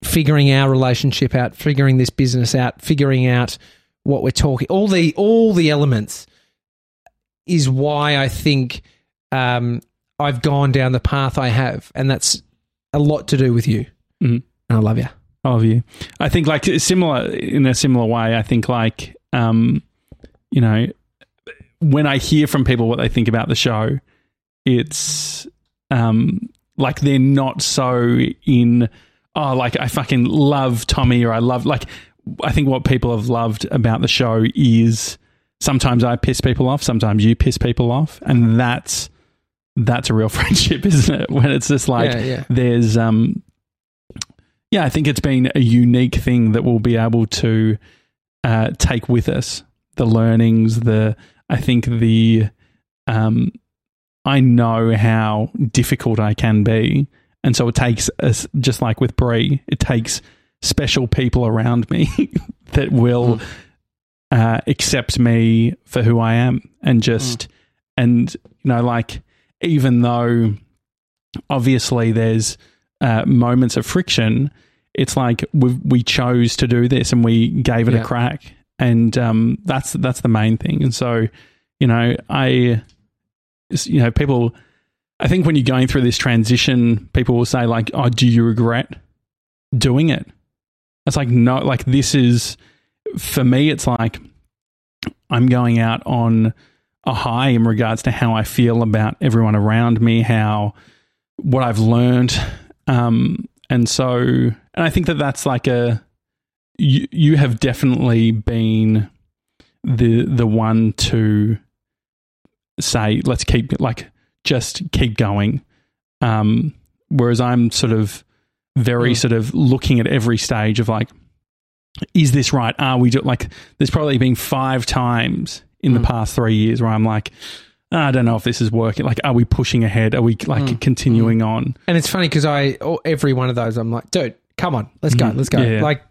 figuring our relationship out, figuring this business out, figuring out what we're talking, all the all the elements is why I think um, I've gone down the path I have, and that's a lot to do with you. Mhm. And I love you. I love you. I think like similar in a similar way. I think like um, you know when I hear from people what they think about the show, it's um like they're not so in oh like I fucking love Tommy or I love like I think what people have loved about the show is sometimes I piss people off, sometimes you piss people off, and that's that's a real friendship, isn't it? When it's just like yeah, yeah. there's um yeah i think it's been a unique thing that we'll be able to uh take with us the learnings the i think the um i know how difficult i can be and so it takes us just like with Bree it takes special people around me that will uh accept me for who i am and just and you know like even though obviously there's uh, moments of friction, it's like we we chose to do this and we gave it Yeah. a crack, and um, that's that's the main thing. And so, you know, I, you know, people, I think when you're going through this transition, people will say like, "Oh, do you regret doing it?" It's like no, like this is for me. It's like I'm going out on a high in regards to how I feel about everyone around me, how what I've learned, um, and so, and I think that that's like a you. You have definitely been the the one to say, let's keep like just keep going. Um, whereas I'm sort of very Mm. sort of looking at every stage of like, is this right? Are we do like? There's probably been five times in the Mm. past three years where I'm like, I don't know if this is working. Like, are we pushing ahead? Are we like Mm. continuing on? And it's funny because I oh, every one of those I'm like, dude, come on, let's go, Mhm. let's go. Yeah. Like,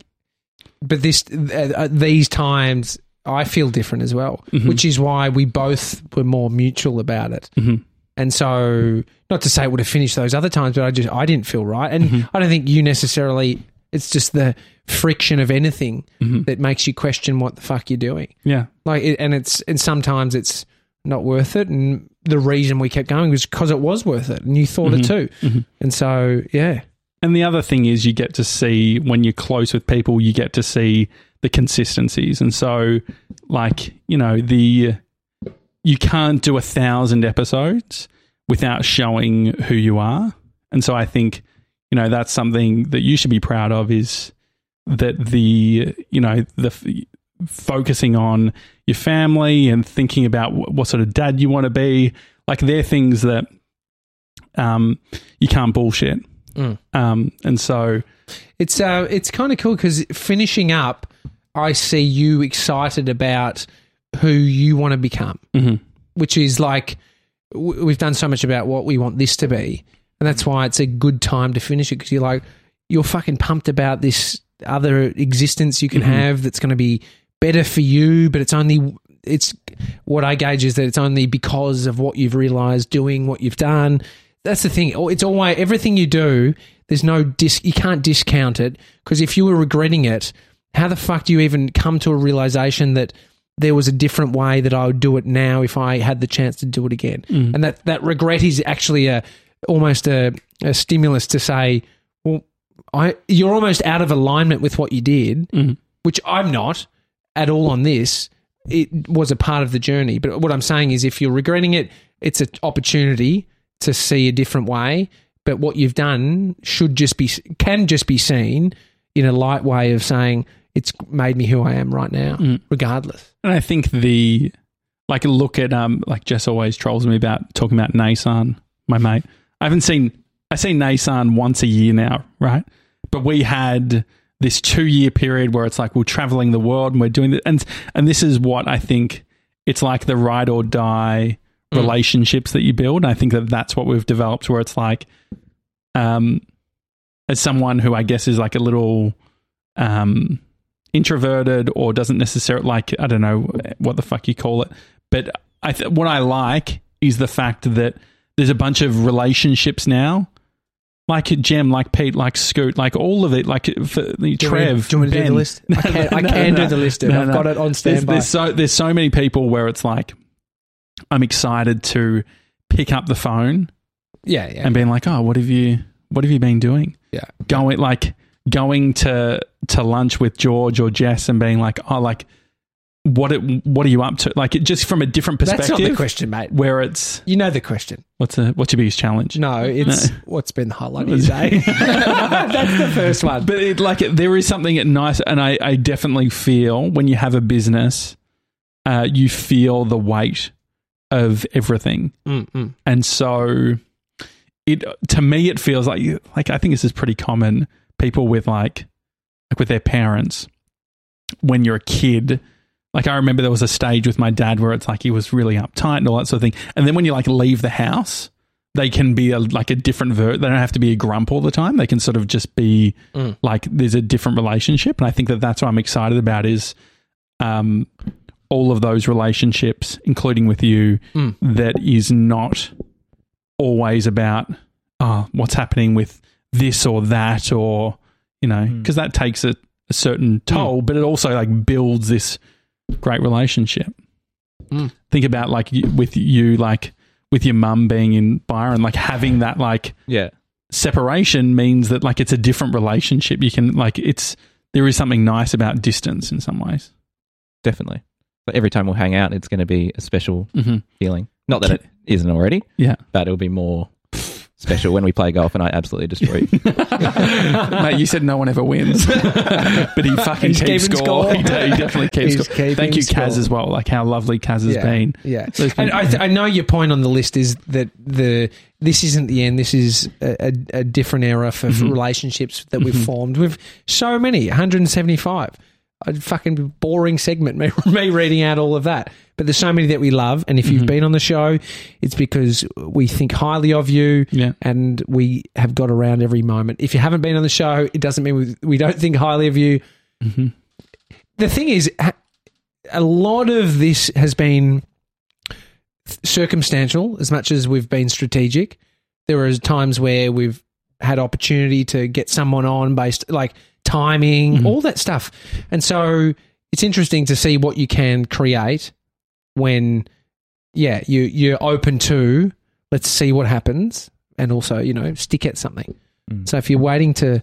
but this uh, uh, these times I feel different as well, Mhm. which is why we both were more mutual about it. Mhm. And so, not to say it would have finished those other times, but I just I didn't feel right, and Mhm. I don't think you necessarily. It's just the friction of anything Mhm. that makes you question what the fuck you're doing. Yeah. Like, it, and it's and sometimes it's not worth it, and the reason we kept going was because it was worth it, and you thought it too, Mhm. and so yeah, And the other thing is, you get to see when you're close with people, you get to see the consistencies. And so, like, you know, the you can't do a thousand episodes without showing who you are. And so, I think, you know, that's something that you should be proud of is that the, you know, the f- focusing on your family and thinking about wh- what sort of dad you want to be. Like, they're things that um, you can't bullshit. Mm. Um, and so, It's uh, it's kind of cool because finishing up, I see you excited about who you want to become, mhm. which is like we've done so much about what we want this to be, and that's why it's a good time to finish it because you're like you're fucking pumped about this other existence you can Mhm. have that's going to be better for you, but it's only it's what I gauge is that it's only because of what you've realized doing what you've done that's the thing. It's always everything you do. There's no dis. You can't discount it because if you were regretting it, how the fuck do you even come to a realization that there was a different way that I would do it now if I had the chance to do it again? Mm. And that that regret is actually a almost a, a stimulus to say, well, I you're almost out of alignment with what you did, mm-hmm. which I'm not at all on this. It was a part of the journey, but what I'm saying is, if you're regretting it, it's an opportunity to see a different way. But what you've done should just be can just be seen in a light way of saying it's made me who I am right now, regardless. And I think the like look at um like Jess always trolls me about talking about Nasan, my mate. I haven't seen I see Nasan once a year now, right? But we had this two year period where it's like we're traveling the world and we're doing the, and and this is what I think it's like the ride or die relationships that you build. And I think that that's what we've developed where it's like um as someone who I guess is like a little um introverted or doesn't necessarily like I don't know what the fuck you call it, but I th- what I like is the fact that there's a bunch of relationships now, like Jem, like Pete, like Scoot, like all of it, like for Do you want me- Trev, do you want me to do the list? I can- I can do the list, dude. I've got it on There's, standby. there's so there's so many people where it's like I'm excited to pick up the phone Yeah, yeah, and being like, oh, what have you what have you been doing? yeah. going like going to to lunch with George or Jess and being like, oh, like what it, what are you up to? Like it, just from a different perspective. That's not the question, mate. Where it's You know the question. what's a, what's your biggest challenge? No, it's what's been the highlight of your day. That's the first one. But it, like there is something at nice, and I, I definitely feel when you have a business, uh, you feel the weight of everything. Mm, mm. and so it to me it feels like like I think this is pretty common. People with like like with their parents when you're a kid. Like I remember there was a stage with my dad where it's like he was really uptight and all that sort of thing. And then when you like leave the house, they can be a, like a different ver. They don't have to be a grump all the time. They can sort of just be Mm. like there's a different relationship. And I think that that's what I'm excited about is um, all of those relationships, including with you, Mm. that is not always about oh, what's happening with this or that or you know because that takes a, a certain toll but it also like builds this great relationship Mm. think about like you, with you like with your mum being in byron like having that like Yeah. separation means that like it's a different relationship you can like it's there is something nice about distance in some ways Definitely. But every time we'll hang out, it's going to be a special mm-hmm. feeling. Not that it isn't already, yeah but it'll be more special when we play golf and I absolutely destroy you. Mate, you said no one ever wins, but he fucking He's keeps keeping score. score. He, de- he definitely keeps He's score. Thank you, Kaz, as well. Like how lovely Kaz has yeah, been. Yeah, So been- and I, th- I know your point on the list is that the this isn't the end. This is a, a, a different era for, for mm-hmm. relationships that we've mm-hmm. formed. We've so many, 175. A fucking boring segment, me, me reading out all of that. But there's so many that we love, and if you've mm-hmm. been on the show, it's because we think highly of you, Yeah. and we have got around every moment. If you haven't been on the show, it doesn't mean we, we don't think highly of you. Mm-hmm. The thing is, a lot of this has been circumstantial as much as we've been strategic. There are times where we've had opportunity to get someone on based like timing, mm-hmm. all that stuff. And so it's interesting to see what you can create when yeah, you you're open to let's see what happens and also, you know, stick at something. So if you're waiting to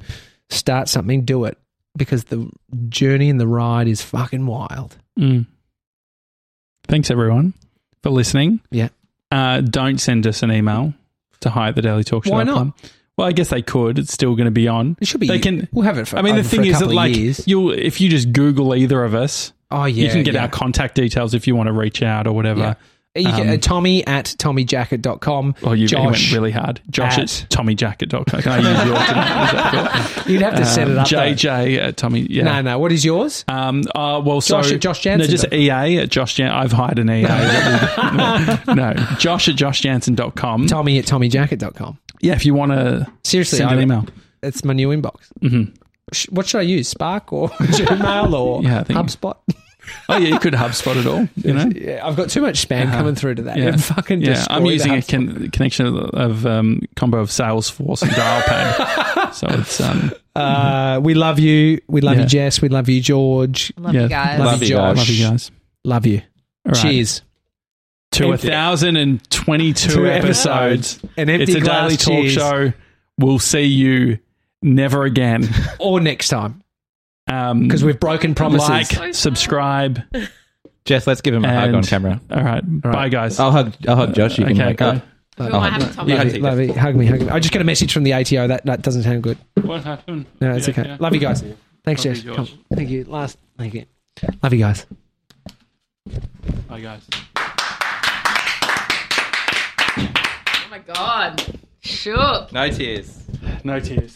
start something, do it because the journey and the ride is fucking wild. Mm. Thanks everyone for listening. Yeah. Uh, don't send us an email to hi at the daily talk show. Why not? Well, I guess they could. It's still going to be on. It should be. They can. We'll have it for. I mean, the thing is that like years. you'll if you just Google either of us, oh yeah, you can get yeah. our contact details if you want to reach out or whatever. Yeah. You can, Um, uh, Tommy at tommyjackett.com. Oh, you Josh. went really hard. Josh at- at tommyjackett.com. Can I use yours? That cool? You'd have to set it Um, up. though. JJ at Tommy. Yeah. No, no. What is yours? Um, uh, well, Josh so at Josh Janssen No, just EA at Josh Jan. I've hired an EA. no, no, Josh at joshjanssen.com. Tommy at tommyjackett.com. Yeah, if you want to Seriously, send an email. It's my new inbox. hmm What should I use? Spark or Gmail or Yeah, HubSpot? Oh yeah, you could HubSpot it all. You know. Yeah, I've got too much spam coming through to that. Yeah. Fucking Yeah, I'm using a con- connection of, of um, combo of Salesforce and Dialpad. so it's um, Uh, we love you. We love Yeah. you, Jess. We love you, George. Love Yeah. you guys. Love, Love you, you guys. Josh. love you guys. Love you. All right. Cheers. to a Empty- thousand and twenty-two Two episodes. An empty It's a daily talk cheers. show. We'll see you never again. Or next time. Um, Because we've broken promises. like, subscribe. Jess, let's give him a hug on camera. All right, bye guys. I'll hug. I'll hug Josh. You can okay, hug. go. Who am I having top Love hug you, love you. Hug me, hug me. I just got a message from the ATO. That that doesn't sound good. What happened? No, it's Yeah, okay. yeah. Love you guys. Thanks, Love Jess. you, Come. Thank you. Last. Thank you. Love you guys. Bye guys. Oh my god. Shook. No tears. No tears.